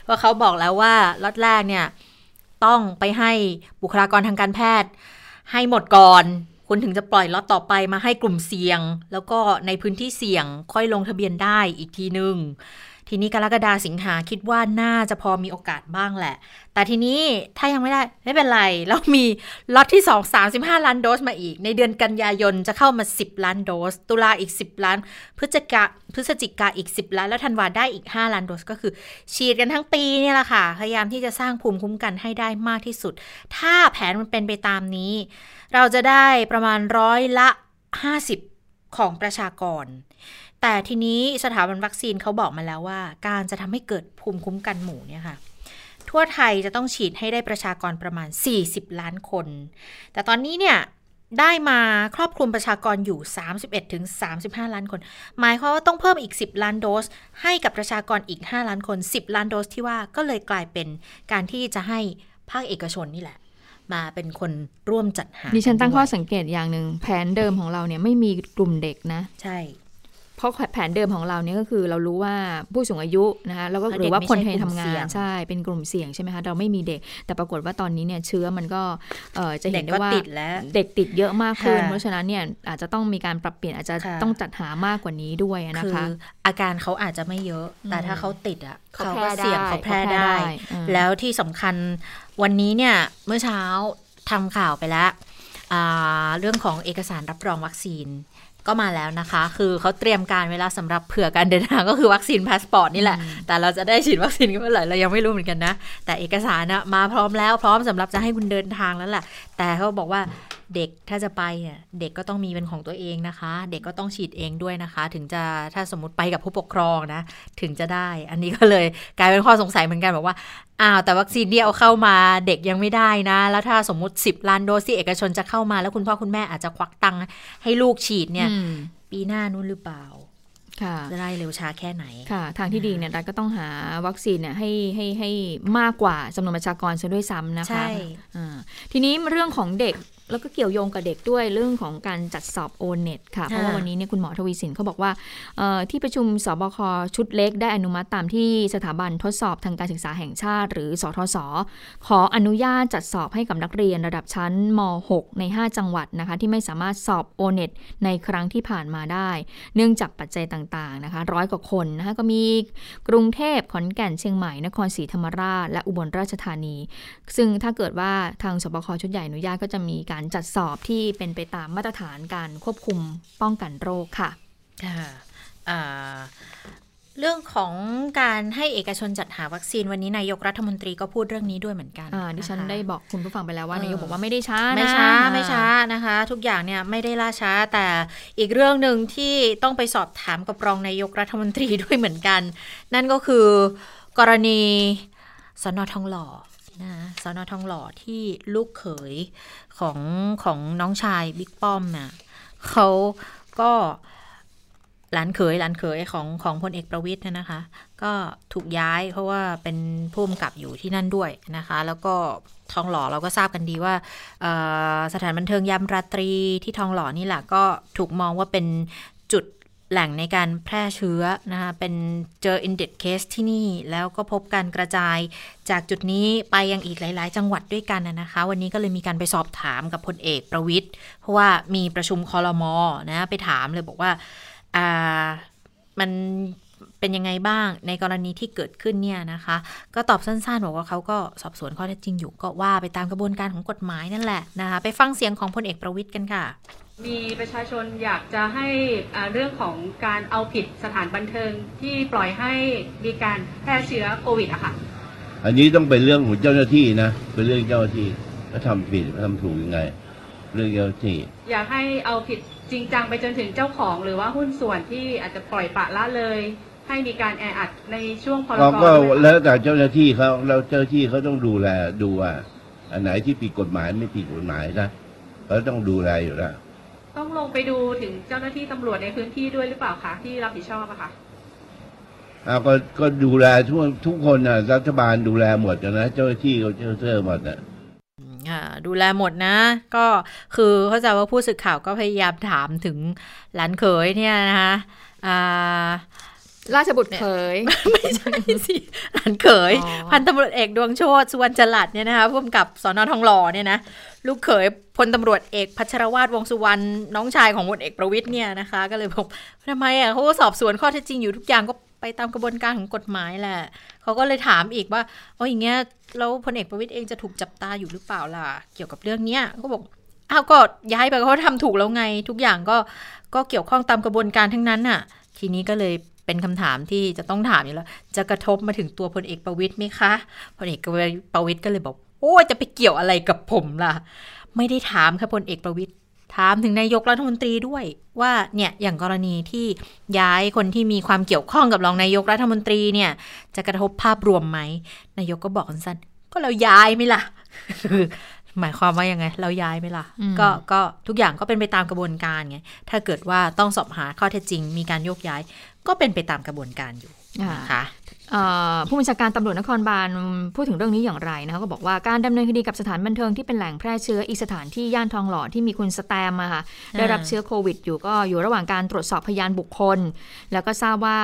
ว่าเขาบอกแล้วว่าล็อตแรกเนี่ย ต้องไปให้บุคลากรทางการแพทย์ ให้หมดก่อนคุณถึงจะปล่อยล็อตต่อไปมาให้กลุ่มเสี่ยง แล้วก็ในพื้นที่เสี่ยงค่อยลงทะเบียนได้อีกทีหนึ่ง ทีนี้กรกฎาสิงหาคิดว่าน่าจะพอมีโอกาสบ้างแหละ แต่ทีนี้ถ้ายังไม่ได้ ไม่เป็นไร เรามีล็อตที่ 2 35 ล้านโดสมาอีก ในเดือนกันยายนจะเข้ามา 10 ล้านโดส ตุลาอีก 10 ล้าน พฤศจิกาพฤศจิกาอีก 10 ล้าน แล้วธันวาได้อีก 5 ล้านโดสก็คือ ฉีดกันทั้งปีนี่แหละค่ะ พยายามที่จะสร้างภูมิคุ้มกันให้ได้มากที่สุด ถ้าแผนมันเป็นไปตามนี้ เราจะได้ประมาณร้อยละ 50 ของประชากร แต่ทีนี้สถาบันวัคซีนเขาบอกมาแล้วว่า การจะทำให้เกิดภูมิคุ้มกันหมู่เนี่ยค่ะ ทั่วไทยจะต้องฉีดให้ได้ประชากรประมาณ 40 ล้านคน แต่ตอนนี้เนี่ยได้มาครอบคลุมประชากรอยู่ 31ถึง35 ล้านคน หมายความว่าต้องเพิ่มอีก 10 ล้านโดส ให้กับประชากรอีก 5 ล้านคน 10 ล้านโดสที่ว่าก็เลยกลายเป็นการที่จะให้ภาคเอกชนนี่แหละ มาเป็นคนร่วมจัดหาดิฉันตั้งข้อสังเกตอย่างหนึ่งแผนเดิมของเราเนี่ยไม่มีกลุ่มเด็กนะ ใช่ ราะแผนเดิมของเราเนี่ยก็คือเรารู้ว่าผู้สูงอายุนะคะแล้วก็หรือว่าคนที่ทำงานใช่เป็นกลุ่มเสี่ยงใช่ไหมคะเราไม่มีเด็ก แต่ปรากฏว่าตอนนี้เนี่ยเชื้อมันก็จะเห็นได้ว่าเด็กติดเยอะมากขึ้น เพราะฉะนั้นเนี่ยอาจจะต้องมีการปรับเปลี่ยนอาจจะต้องจัดหามากกว่านี้ด้วยนะคะอาการเขาอาจจะไม่เยอะ แต่ถ้าเขาติดอะเขาก็เสี่ยงเขาแพร่ได้ แล้วที่สำคัญวันนี้เนี่ยเมื่อเช้าทำข่าวไปแล้วเรื่องของเอกสารรับรองวัคซีน ก็มาแล้วนะคะ คือเขาเตรียมการเวลาสำหรับเผื่อการเดินทางก็คือวัคซีนพาสปอร์ตนี่แหละ แต่เราจะได้ฉีดวัคซีนกันเมื่อไหร่เรายังไม่รู้เหมือนกันนะ แต่เอกสารนะมาพร้อมแล้วพร้อมสำหรับจะให้คุณเดินทางแล้วแหละแต่เขาบอกว่าเด็กถ้าจะไปเนี่ยเด็กก็ต้องมีเป็นของตัวเองนะคะ เด็กก็ต้องฉีดเองด้วยนะคะ ถึงจะถ้าสมมติไปกับผู้ปกครองนะ ถึงจะได้ อันนี้ก็เลยกลายเป็นข้อสงสัยเหมือนกันบอกว่าอ้าวแต่วัคซีนที่เอาเข้ามาเด็กยังไม่ได้นะ แล้วถ้าสมมติ 10 ล้านโดสที่เอกชนจะเข้ามา แล้วคุณพ่อคุณแม่อาจจะควักตังค์ให้ลูกฉีดเนี่ยอืมปีหน้านู้นหรือเปล่าค่ะจะได้เร็วช้าแค่ไหนค่ะ ทางที่ดีเนี่ยรัฐก็ต้องหาวัคซีนเนี่ยให้ให้ให้มากกว่าจำนวนประชากรซะด้วยซ้ำนะคะใช่อ่าทีนี้เรื่องของเด็ก แล้วก็เกี่ยวโยงกับเด็กด้วยเรื่องของการจัดสอบโอเน็ตค่ะ เพราะว่าวันนี้เนี่ยคุณหมอทวีสินเขาบอกว่าเอ่อที่ประชุมสบคชุดเล็กได้อนุมัติตามที่สถาบันทดสอบทางการศึกษาแห่งชาติ หรือสทศขออนุญาตจัดสอบให้กับนักเรียนระดับชั้นม .6 ใน 5 จังหวัดนะคะที่ไม่สามารถสอบโอเน็ตในครั้งที่ผ่านมาได้ เนื่องจากปัจจัยต่างๆนะคะร้อยกว่าคนนะคะก็มีกรุงเทพขอนแก่นเชียงใหม่ นครศรีธรรมราช และอุบลราชธานี ซึ่งถ้าเกิดว่าทางสบคชุดใหญ่อนุญาตก็จะมีการจัดสอบที่เป็นไปตามมาตรฐานการควบคุมป้องกันโรคค่ะค่ะอ่าเรื่องของการให้เอกชนจัดหาวัคซีนวันนี้นายกรัฐมนตรีก็พูดเรื่องนี้ด้วยเหมือนกันอ่าดิฉันนะคะได้บอกคุณผู้ฟังไปแล้วว่าเออนายกบอกว่าไม่ได้ช้านะไม่ช้าอ่ไม่ช้านะคะ ทุกอย่างเนี่ยไม่ได้ล่าช้าแต่อีกเรื่องหนึ่งที่ต้องไปสอบถามกับรองนายกรัฐมนตรีด้วยเหมือนกัน นั่นก็คือกรณีสนทองหล่อ นะสนทองหล่อที่ลูกเขยของของน้องชายบิ๊กป้อมน่ะเขาก็หลานเขยหลานเขยของของพลเอกประวิทย์นะคะ ก็ถูกย้ายเพราะว่าเป็นผู้กำกับอยู่ที่นั่นด้วยนะคะ แล้วก็ทองหล่อเราก็ทราบกันดีว่าสถานบันเทิงยามราตรีที่ทองหล่อนี่แหละก็ถูกมองว่าเป็น แหล่งในการแพร่เชื้อนะคะเป็นเจออินเดเคสที่นี่ แล้วก็พบการกระจายจากจุดนี้ไปยังอีกหลาย ๆ จังหวัดด้วยกันนะนะคะ วันนี้ก็เลยมีการไปสอบถามกับพลเอกประวิทย์เพราะว่ามีประชุมคอรมอนะไปถามเลยบอกว่าอ่ามันเป็นยังไงบ้างในกรณีที่เกิดขึ้นเนี่ยนะคะ ก็ตอบสั้นๆบอกว่าเขาก็สอบสวนข้อเท็จจริงอยู่ก็ว่าไปตามกระบวนการของกฎหมายนั่นแหละนะคะไปฟังเสียงของพลเอกประวิทย์กันค่ะ มีประชาชนอยากจะให้อ่าเรื่องของการเอาผิดสถานบันเทิงที่ปล่อยให้มีการแพร่เชื้อโควิดอะค่ะ อันนี้ต้องเป็นเรื่องของเจ้าหน้าที่นะ เป็นเรื่องเจ้าหน้าที่เขาทำผิดทำถูกยังไง เรื่องเจ้าหน้าที่ อยากให้เอาผิดจริงจังไปจนถึงเจ้าของ หรือว่าหุ้นส่วนที่อาจจะปล่อยปละละเลย ให้มีการแออัดในช่วงพรก็กก็ด้วยแล้วแต่เจ้าหน้าที่เขาแล้วเจ้าหน้าที่เขาต้องดูแลดูว่า อันไหนที่ผิดกฎหมายไม่ผิดกฎหมายนะเขาต้องดูแลอยู่แล้ว ต้องลงไปดูถึงเจ้าหน้าที่ตำรวจในพื้นที่ด้วยหรือเปล่าคะที่รับผิดชอบอะค่ะอ้าวก็ก็ดูแลทุกทุกคนนะรัฐบาลดูแลหมดนะเจ้าหน้าที่เขาเจ้าเจ้าหมดนะอ่าดูแลหมดนะ ก็คือเข้าใจว่าผู้สื่อข่าวก็พยายามถามถึงหลานเขยเนี่ยนะคะอ่าราชบุตรเคยไม่ใช่สิหลานเขยอ๋อพันตำรวจเอกดวงโชติสุวรรณจลัดเนี่ยนะคะร่วมกับสอนอทองหล่อเนี่ยนะ ลูกเขยพลตำรวจเอกพัชรวาทวงสุวรรณน้องชายของพลเอกประวิทย์เนี่ยนะคะ ก็เลยบอกทำไมอะเขาก็สอบสวนข้อเท็จจริงอยู่ทุกอย่างก็ไปตามกระบวนการของกฎหมายแหละเขาก็เลยถามอีกว่าโอ้ยอย่างเงี้ยแล้วพลเอกประวิทย์เองจะถูกจับตาอยู่หรือเปล่าล่ะเกี่ยวกับเรื่องเนี้ยก็บอกอ้าวก็ย้ายไปเขาทำถูกแล้วไง ทุกอย่างก็ก็เกี่ยวข้องตามกระบวนการทั้งนั้นน่ะ ทีนี้ก็เลยเป็นคำถามที่จะต้องถามอยู่แล้ว จะกระทบมาถึงตัวพลเอกประวิตยไหมคะพลเอกประวิตยก็เลยบอก โอ้ยจะไปเกี่ยวอะไรกับผมล่ะ ไม่ได้ถามค่ะพลเอกประวิตยถามถึงนายกรัฐมนตรีด้วยว่าเนี่ยอย่างกรณีที่ย้ายคนที่มีความเกี่ยวข้องกับรองนายกรัฐมนตรีเนี่ย จะกระทบภาพรวมไหมนายกก็บอกสั้นๆก็เราย้ายไหมล่ะ หมายความว่ายังไง เราย้ายไหมล่ะอืมก็ก็ทุกอย่างก็เป็นไปตามกระบวนการไงถ้าเกิดว่าต้องสอบหาข้อเท็จจริง มีการโยกย้าย ก็เป็นไปตามกระบวนการอยู่อ่า นะคะเอ่อผู้บัญชาการตำรวจนครบาลพูดถึงเรื่องนี้อย่างไรนะคะก็บอกว่าการดำเนินคดีกับสถานบันเทิงที่เป็นแหล่งแพร่เชื้ออีกสถานที่ย่านทองหล่อที่มีคุณสแตมอะค่ะได้รับเชื้อโควิด อยู่ก็อยู่ระหว่างการตรวจสอบพยานบุคคล แล้วก็ทราบว่า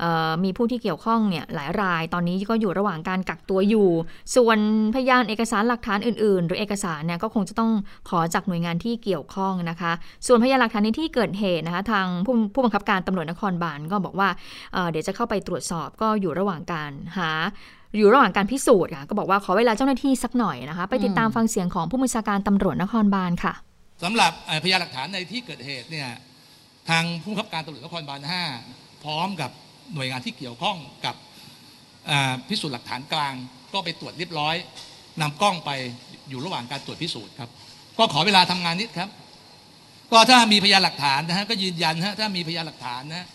เอ่อมีผู้ที่เกี่ยวข้องเนี่ยหลายราย ตอนนี้ก็อยู่ระหว่างการกักตัวอยู่ ส่วนพยานเอกสารหลักฐานอื่นๆ หรือเอกสารเนี่ยก็คงจะต้องขอจากหน่วยงานที่เกี่ยวข้องนะคะ ส่วนพยานหลักฐานในที่เกิดเหตุนะคะทางผู้ผู้บังคับการตำรวจนครบาลก็บอกว่าเอ่อเดี๋ยวจะเข้าไปตรวจสอบก็อยู่ระหว่างการหา อยู่ระหว่างการพิสูจน์ค่ะ ก็บอกว่าขอเวลาเจ้าหน้าที่สักหน่อยนะคะ ไปติดตามฟังเสียงของผู้บัญชาการตำรวจนครบาลค่ะสำหรับเอ่อพยานหลักฐานในที่เกิดเหตุเนี่ยทางผู้บังคับการตำรวจนครบาล 5 พร้อมกับหน่วยงานที่เกี่ยวข้องกับอ่าพิสูจน์หลักฐานกลาง ก็ไปตรวจเรียบร้อยนำกล้องไปอยู่ระหว่างการตรวจพิสูจน์ครับ ก็ขอเวลาทำงานนิดครับ ก็ถ้ามีพยานหลักฐานนะฮะก็ยืนยันฮะถ้ามีพยานหลักฐานนะฮะ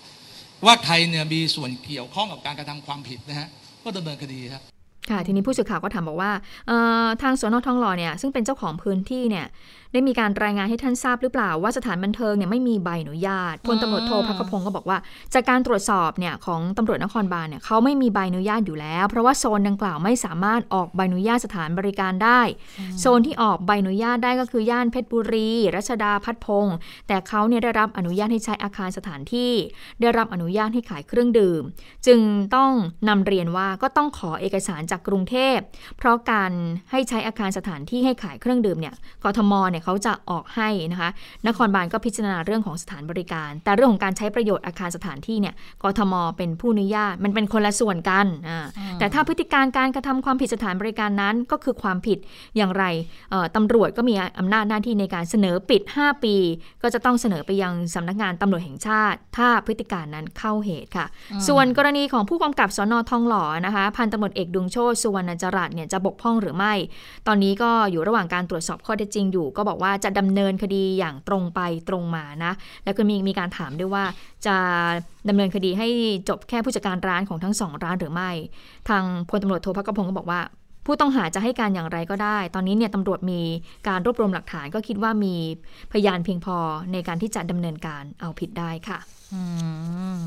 ว่าใครเนี่ยมีส่วนเกี่ยวข้องกับการกระทำความผิดนะฮะก็ดำเนินคดีครับค่ะทีนี้ผู้สื่อข่าวก็ถามบอกว่าทางสนทองหล่อเนี่ยซึ่งเป็นเจ้าของพื้นที่เนี่ยได้มีการรายงานให้ท่านทราบหรือเปล่า ว่าสถานบันเทิงเนี่ยไม่มีใบอนุญาตพลตำรวจโทพักขพงศ์ก็บอกว่า จากการตรวจสอบเนี่ยของตำรวจนครบาลเนี่ยเขาไม่มีใบอนุญาตอยู่แล้ว เพราะว่าโซนดังกล่าวไม่สามารถออกใบอนุญาตสถานบริการได้ โซนที่ออกใบอนุญาตได้ก็คือย่านเพชรบุรี รัชดาพัฒพงศ์แต่เขาเนี่ยได้รับอนุญาตให้ใช้อาคารสถานที่ ได้รับอนุญาตให้ขายเครื่องดื่ม จึงต้องนำเรียนว่าก็ต้องขอเอกสารจากกรุงเทพ เพราะการให้ใช้อาคารสถานที่ให้ขายเครื่องดื่มเนี่ยกทมเนี่ยเขาจะออกให้นะคะ นครบาลก็พิจารณาเรื่องของสถานบริการ แต่เรื่องของการใช้ประโยชน์อาคารสถานที่เนี่ยกทมเป็นผู้อนุญาตมันเป็นคนละส่วนกันอ่าแต่ถ้าพฤติการการกระทำความผิดสถานบริการนั้นก็คือความผิดอย่างไรเอ่อตำรวจก็มีอำนาจหน้าที่ในการเสนอปิด 5 ปี ก็จะต้องเสนอไปยังสำนักงานตำรวจแห่งชาติ ถ้าพฤติการนั้นเข้าเหตุค่ะ ส่วนกรณีของผู้กำกับสนทองหล่อนะคะพันตำรวจเอกดวงโชติสุวรรณจรัสเนี่ยจะบกพร่องหรือไม่ ตอนนี้ก็อยู่ระหว่างการตรวจสอบข้อเท็จจริงอยู่ก็บอกว่าจะดำเนินคดีอย่างตรงไปตรงมานะ แล้วก็มีมีการถามด้วยว่าจะดำเนินคดีให้จบแค่ผู้จัดการร้านของทั้งสองร้านหรือไม่ ทางพลตำรวจโทพักกพงศ์ก็บอกว่าผู้ต้องหาจะให้การอย่างไรก็ได้ ตอนนี้เนี่ยตำรวจมีการรวบรวมหลักฐานก็คิดว่ามีพยานเพียงพอในการที่จะดำเนินการเอาผิดได้ค่ะอืม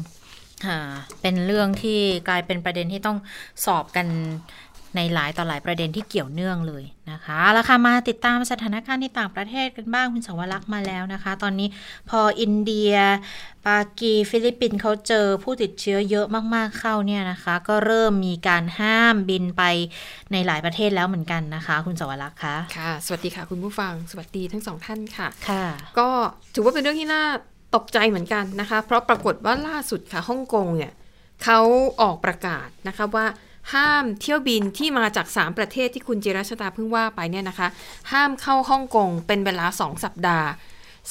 ค่ะเป็นเรื่องที่กลายเป็นประเด็นที่ต้องสอบกัน ในหลายต่อหลายประเด็นที่เกี่ยวเนื่องเลยนะคะเอาละค่ะมาติดตามสถานการณ์ที่ต่างประเทศกันบ้างคุณสวรักษ์มาแล้วนะคะ ตอนนี้พออินเดีย ปากีฟิลิปปินส์เขาเจอผู้ติดเชื้อเยอะมากๆเข้าเนี่ยนะคะ ก็เริ่มมีการห้ามบินไปในหลายประเทศแล้วเหมือนกันนะคะ คุณสวรักษ์คะค่ะ สวัสดีค่ะ คุณผู้ฟังสวัสดีทั้งสองท่านค่ะค่ะ ก็ถือว่าเป็นเรื่องที่น่าตกใจเหมือนกันนะคะ เพราะปรากฏว่าล่าสุดค่ะฮ่องกงเนี่ยเขาออกประกาศนะคะว่า ห้ามเที่ยวบินที่มาจาก 3 ประเทศที่คุณจิรัชดาเพิ่งว่าไปเนี่ยนะคะ ห้ามเข้าฮ่องกงเป็นเวลา 2 สัปดาห์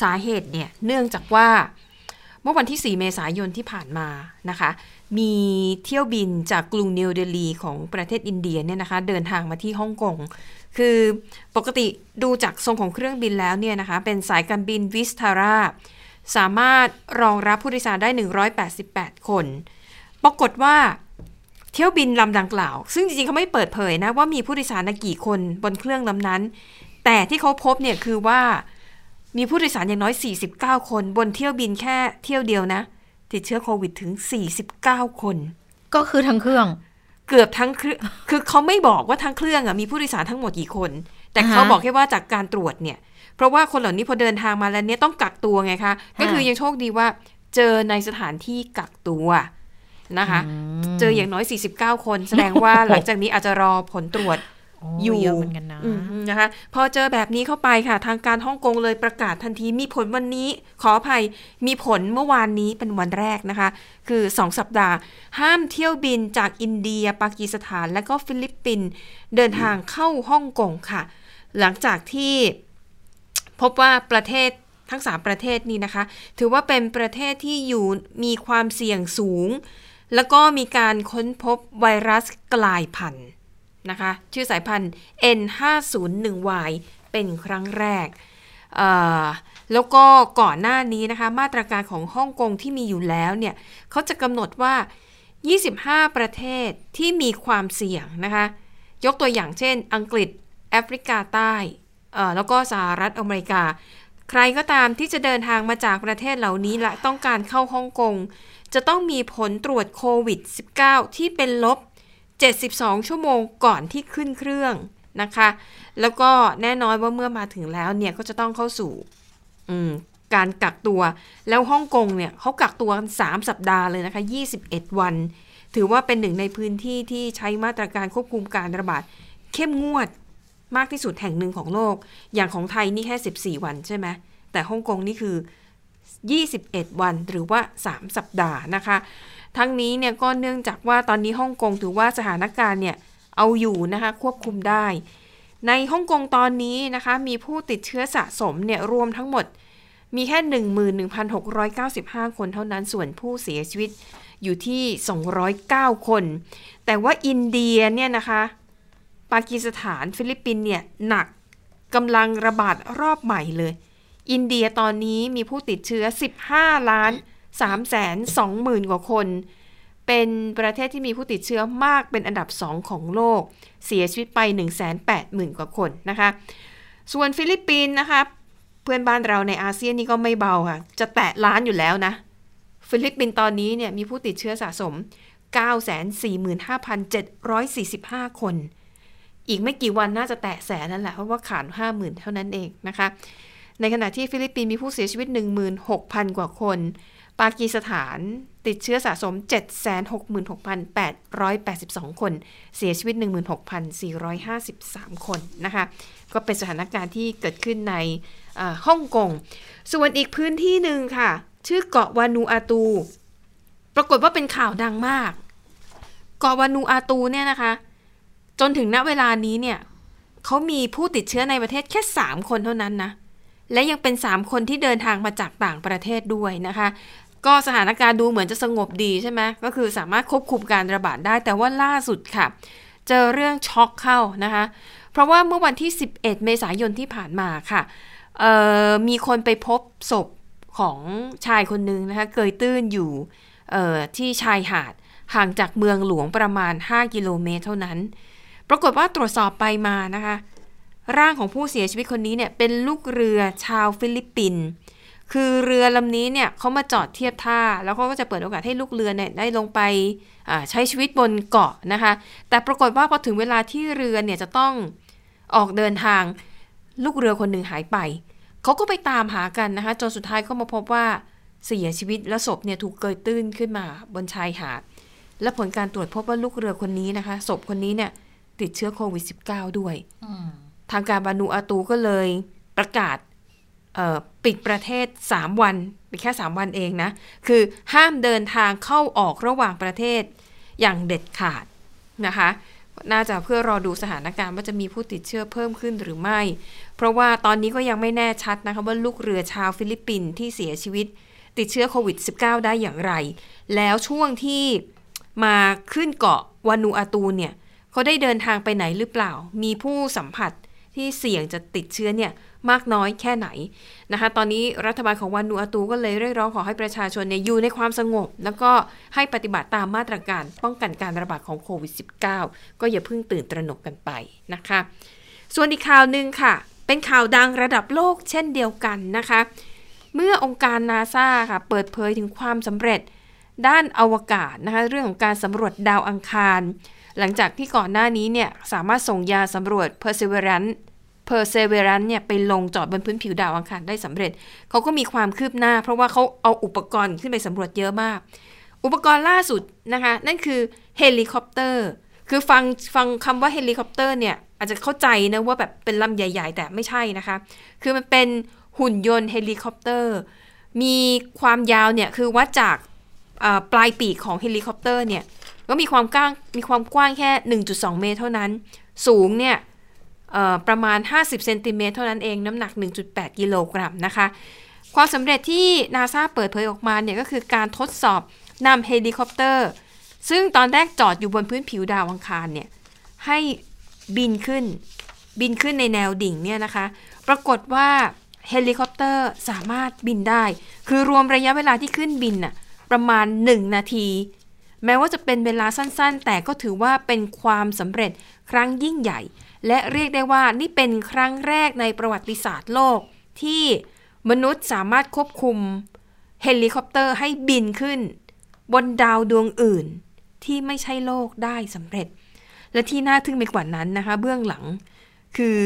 สาเหตุเนี่ยเนื่องจากว่าเมื่อวันที่ 4 เมษายนที่ผ่านมานะคะ มีเที่ยวบินจากกรุงนิวเดลีของประเทศอินเดียเนี่ยนะคะ เดินทางมาที่ฮ่องกง คือปกติดูจากทรงของเครื่องบินแล้วเนี่ยนะคะ เป็นสายการบินวิสทาราสามารถรองรับผู้โดยสารได้ 188 คน ปรากฏว่า เที่ยวบินลำดังกล่าว ซึ่งจริงๆเขาไม่เปิดเผยนะว่ามีผู้โดยสารนะกี่คนบนเครื่องลำนั้น แต่ที่เขาพบเนี่ยคือว่ามีผู้โดยสารอย่างน้อย 49 คน บนเที่ยวบินแค่เที่ยวเดียวนะ ติดเชื้อโควิดถึง 49 คน ก็คือทั้งเครื่อง เกือบทั้งเครื่องคือเขาไม่บอกว่าทั้งเครื่องอะมีผู้โดยสารทั้งหมดกี่คน แต่อ่าฮะเขาบอกแค่ว่าจากการตรวจเนี่ย เพราะว่าคนเหล่านี้พอเดินทางมาแล้วเนี่ยต้องกักตัวไงคะ ก็คือยังโชคดีว่า เจอในสถานที่กักตัว นะคะ เจออย่างน้อย 49 คน แสดงว่าหลังจากนี้อาจจะรอผลตรวจอยู่เยอะเหมือนกันนะอืมนะคะ พอเจอแบบนี้เข้าไปค่ะ ทางการฮ่องกงเลยประกาศทันทีมีผลวันนี้ ขออภัยมีผลเมื่อวานนี้เป็นวันแรกนะคะ คือ 2 สัปดาห์ ห้ามเที่ยวบินจากอินเดีย ปากีสถาน และก็ฟิลิปปินส์เดินทางเข้าฮ่องกงค่ะ หลังจากที่พบว่าประเทศทั้ง 3 ประเทศนี้นะคะ ถือว่าเป็นประเทศที่อยู่มีความเสี่ยงสูง แล้วก็มีการค้นพบไวรัสกลายพันธุ์นะคะ ชื่อสายพันธุ์ N501Y เป็นครั้งแรก แล้วก็ก่อนหน้านี้นะคะ มาตรการของฮ่องกงที่มีอยู่แล้วเนี่ยเขาจะกำหนดว่า 25 ประเทศที่มีความเสี่ยงนะคะ ยกตัวอย่างเช่น อังกฤษ แอฟริกาใต้แล้วก็สหรัฐอเมริกา ใครก็ตามที่จะเดินทางมาจากประเทศเหล่านี้และต้องการเข้าฮ่องกง จะต้องมีผลตรวจโควิด -19 ที่เป็นลบ 72 ชั่วโมงก่อนที่ขึ้นเครื่องนะคะ แล้วก็แน่นอนว่าเมื่อมาถึงแล้วเนี่ยก็จะต้องเข้าสู่การกักตัว แล้วฮ่องกงเนี่ยเขากักตัวกัน 3 สัปดาห์เลยนะคะ 21 วัน ถือว่าเป็นหนึ่งในพื้นที่ที่ใช้มาตรการควบคุมการระบาดเข้มงวดมากที่สุดแห่งหนึ่งของโลก อย่างของไทยนี่แค่ 14 วันใช่ไหม แต่ฮ่องกงนี่คือ 21 วันหรือว่า 3 สัปดาห์นะคะ ทั้งนี้เนี่ยก็เนื่องจากว่าตอนนี้ฮ่องกงถือว่าสถานการณ์เนี่ยเอาอยู่นะคะควบคุมได้ ในฮ่องกงตอนนี้นะคะมีผู้ติดเชื้อสะสมเนี่ยรวมทั้งหมดมีแค่ 11,695 คนเท่านั้นส่วนผู้เสียชีวิตอยู่ที่ 209 คน แต่ว่าอินเดียเนี่ยนะคะ ปากีสถานฟิลิปปินเนี่ยหนักกำลังระบาดรอบใหม่เลย อินเดียตอนนี้มีผู้ติดเชื้อ 15 ล้าน3แสน2หมื่นกว่าคน เป็นประเทศที่มีผู้ติดเชื้อมากเป็นอันดับ 2 ของโลก เสียชีวิตไป 1 8 0 0 0 0 กว่าคนนะคะ ส่วนฟิลิปปินส์นะคะ เพื่อนบ้านเราในอาเซียนนี่ก็ไม่เบาค่ะ จะแตะล้านอยู่แล้วนะ ฟิลิปปินส์ตอนนี้เนี่ยมีผู้ติดเชื้อสะสม 945,745 คน อีกไม่กี่วันน่าจะแตะแสนนั่นแหละเพราะว่าขาด50,000 เท่านั้นเองนะคะ ในขณะที่ฟิลิปปินส์มีผู้เสียชีวิต 16,000 กว่าคน ปากีสถานติดเชื้อสะสม 766,882 คน เสียชีวิต 16,453 คนนะคะ ก็เป็นสถานการณ์ที่เกิดขึ้นในฮ่องกง ส่วนอีกพื้นที่หนึ่งค่ะ ชื่อเกาะวานูอาตู ปรากฏว่าเป็นข่าวดังมาก เกาะวานูอาตูเนี่ยนะคะ จนถึงณเวลานี้เนี่ยเขามีผู้ติดเชื้อในประเทศแค่ 3 คนเท่านั้นนะ และยังเป็น 3 คนที่เดินทางมาจากต่างประเทศด้วยนะคะ ก็สถานการณ์ดูเหมือนจะสงบดีใช่ไหมก็คือสามารถควบคุมการระบาดได้ แต่ว่าล่าสุดค่ะ เจอเรื่องช็อกเข้านะคะ เพราะว่าเมื่อวันที่ 11 เมษายนที่ผ่านมาค่ะมีคนไปพบศพของชายคนหนึ่งนะคะ เกยตื้นอยู่ที่ชายหาดห่างจากเมืองหลวงประมาณ 5 กิโลเมตรเท่านั้น ปรากฏว่าตรวจสอบไปมานะคะ ร่างของผู้เสียชีวิตคนนี้เนี่ยเป็นลูกเรือชาวฟิลิปปินส์คือเรือลำนี้เนี่ยเขามาจอดเทียบท่า แล้วเขาก็จะเปิดโอกาสให้ลูกเรือเนี่ยได้ลงไปใช้ชีวิตบนเกาะนะคะ แต่ปรากฏว่าพอถึงเวลาที่เรือเนี่ยจะต้องออกเดินทางลูกเรือคนหนึ่งหายไป เขาก็ไปตามหากันนะคะจนสุดท้ายก็มาพบว่าเสียชีวิตและศพเนี่ยถูกเกยตื้นขึ้นมาบนชายหาด และผลการตรวจพบว่าลูกเรือคนนี้นะคะศพคนนี้เนี่ยติดเชื้อโควิด -19 ด้วย ทางการบานูอาตูก็เลยประกาศปิดประเทศ 3 วันเป็นแค่ 3 วันเองนะ คือห้ามเดินทางเข้าออกระหว่างประเทศอย่างเด็ดขาดนะคะ น่าจะเพื่อรอดูสถานการณ์ว่าจะมีผู้ติดเชื้อเพิ่มขึ้นหรือไม่ เพราะว่าตอนนี้ก็ยังไม่แน่ชัดนะคะว่าลูกเรือชาวฟิลิปปินส์ที่เสียชีวิต ติดเชื้อโควิด -19 ได้อย่างไร แล้วช่วงที่มาขึ้นเกาะวานูอาตูเนี่ยเขาได้เดินทางไปไหนหรือเปล่า มีผู้สัมผัส ที่เสี่ยงจะติดเชื้อเนี่ยมากน้อยแค่ไหนนะคะ ตอนนี้รัฐบาลของวานูอาตูก็เลยเรียกร้องขอให้ประชาชนเนี่ยอยู่ในความสงบ แล้วก็ให้ปฏิบัติตามมาตรการป้องกันการระบาดของโควิด -19 ก็อย่าเพิ่งตื่นตระหนกกันไปนะคะ ส่วนอีกข่าวหนึ่งค่ะ เป็นข่าวดังระดับโลกเช่นเดียวกันนะคะ เมื่อองค์การนาซาค่ะเปิดเผยถึงความสำเร็จด้านอวกาศนะคะเรื่องของการสำรวจดาวอังคาร หลังจากที่ก่อนหน้านี้เนี่ยสามารถส่งยาสำรวจ Perseverance Perseverance เนี่ยไปลงจอดบนพื้นผิวดาวอังคารได้สำเร็จ เขาก็มีความคืบหน้า เพราะว่าเขาเอาอุปกรณ์ขึ้นไปสำรวจเยอะมาก อุปกรณ์ล่าสุดนะคะ นั่นคือเฮลิคอปเตอร์ คือฟังฟังคำว่าเฮลิคอปเตอร์เนี่ยอาจจะเข้าใจนะว่าแบบเป็นลำใหญ่ ๆ แต่ไม่ใช่นะคะ คือมันเป็นหุ่นยนต์เฮลิคอปเตอร์ มีความยาวเนี่ยคือวัดจากปลายปีกของเฮลิคอปเตอร์เนี่ย ก็มีความกว้างมีความกว้างแค่ 1.2 เมตรเท่านั้น สูงเนี่ยประมาณ 50 เซนติเมตรเท่านั้นเอง น้ำหนัก 1.8 กิโลกรัมนะคะ ความสำเร็จที่นาซาเปิดเผยออกมาเนี่ยก็คือการทดสอบนำเฮลิคอปเตอร์ ซึ่งตอนแรกจอดอยู่บนพื้นผิวดาวอังคารเนี่ย ให้บินขึ้น บินขึ้นในแนวดิ่งเนี่ยนะคะ ปรากฏว่าเฮลิคอปเตอร์สามารถบินได้ คือรวมระยะเวลาที่ขึ้นบินน่ะประมาณ 1 นาที แม้ว่าจะเป็นเวลาสั้นๆ แต่ก็ถือว่าเป็นความสำเร็จครั้งยิ่งใหญ่ และเรียกได้ว่านี่เป็นครั้งแรกในประวัติศาสตร์โลก ที่มนุษย์สามารถควบคุมเฮลิคอปเตอร์ให้บินขึ้น บนดาวดวงอื่น ที่ไม่ใช่โลกได้สำเร็จ และที่น่าทึ่งไปกว่านั้นนะคะ เบื้องหลัง คือ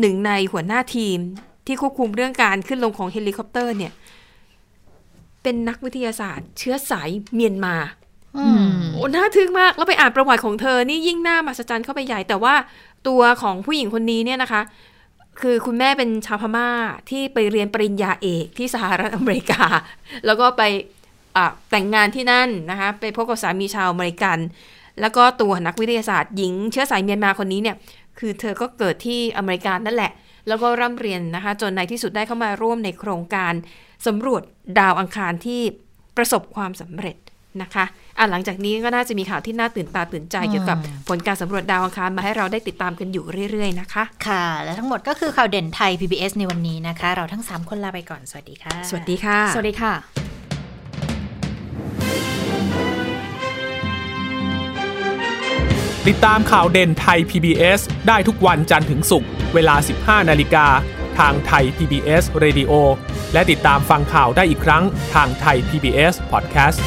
หนึ่งในหัวหน้าทีมที่ควบคุมเรื่องการขึ้นลงของเฮลิคอปเตอร์เนี่ยเป็นนักวิทยาศาสตร์ เชื้อสายเมียนมา โอ้น่าทึ่งมาก แล้วไปอ่านประวัติของเธอนี่ยิ่งน่ามหัศจรรย์เข้าไปใหญ่ แต่ว่าตัวของผู้หญิงคนนี้เนี่ยนะคะ คือคุณแม่เป็นชาวพม่าที่ไปเรียนปริญญาเอกที่สหรัฐอเมริกา แล้วก็ไปแต่งงานที่นั่นนะคะ ไปพบกับสามีชาวอเมริกัน แล้วก็ตัวนักวิทยาศาสตร์หญิงเชื้อสายเมียนมาคนนี้เนี่ย คือเธอก็เกิดที่อเมริกานั่นแหละ แล้วก็ร่ำเรียนนะคะ จนในที่สุดได้เข้ามาร่วมในโครงการสำรวจดาวอังคารที่ประสบความสำเร็จนะคะ อะหลังจากนี้ก็น่าจะมีข่าวที่น่าตื่นตาตื่นใจเกี่ยวกับผลการสำรวจดาวอังคารมาให้เราได้ติดตามกันอยู่เรื่อยๆนะคะ ค่ะ และทั้งหมดก็คือข่าวเด่นไทย PBS ในวันนี้นะคะ เราทั้ง 3 คนลาไปก่อน สวัสดีค่ะ สวัสดีค่ะ สวัสดีค่ะติดตามข่าวเด่นไทย PBS ได้ทุกวันจันทร์ถึงศุกร์เวลา 15 นาฬิกา ทางไทย PBS Radio และติดตามฟังข่าวได้อีกครั้งทางไทย PBS Podcast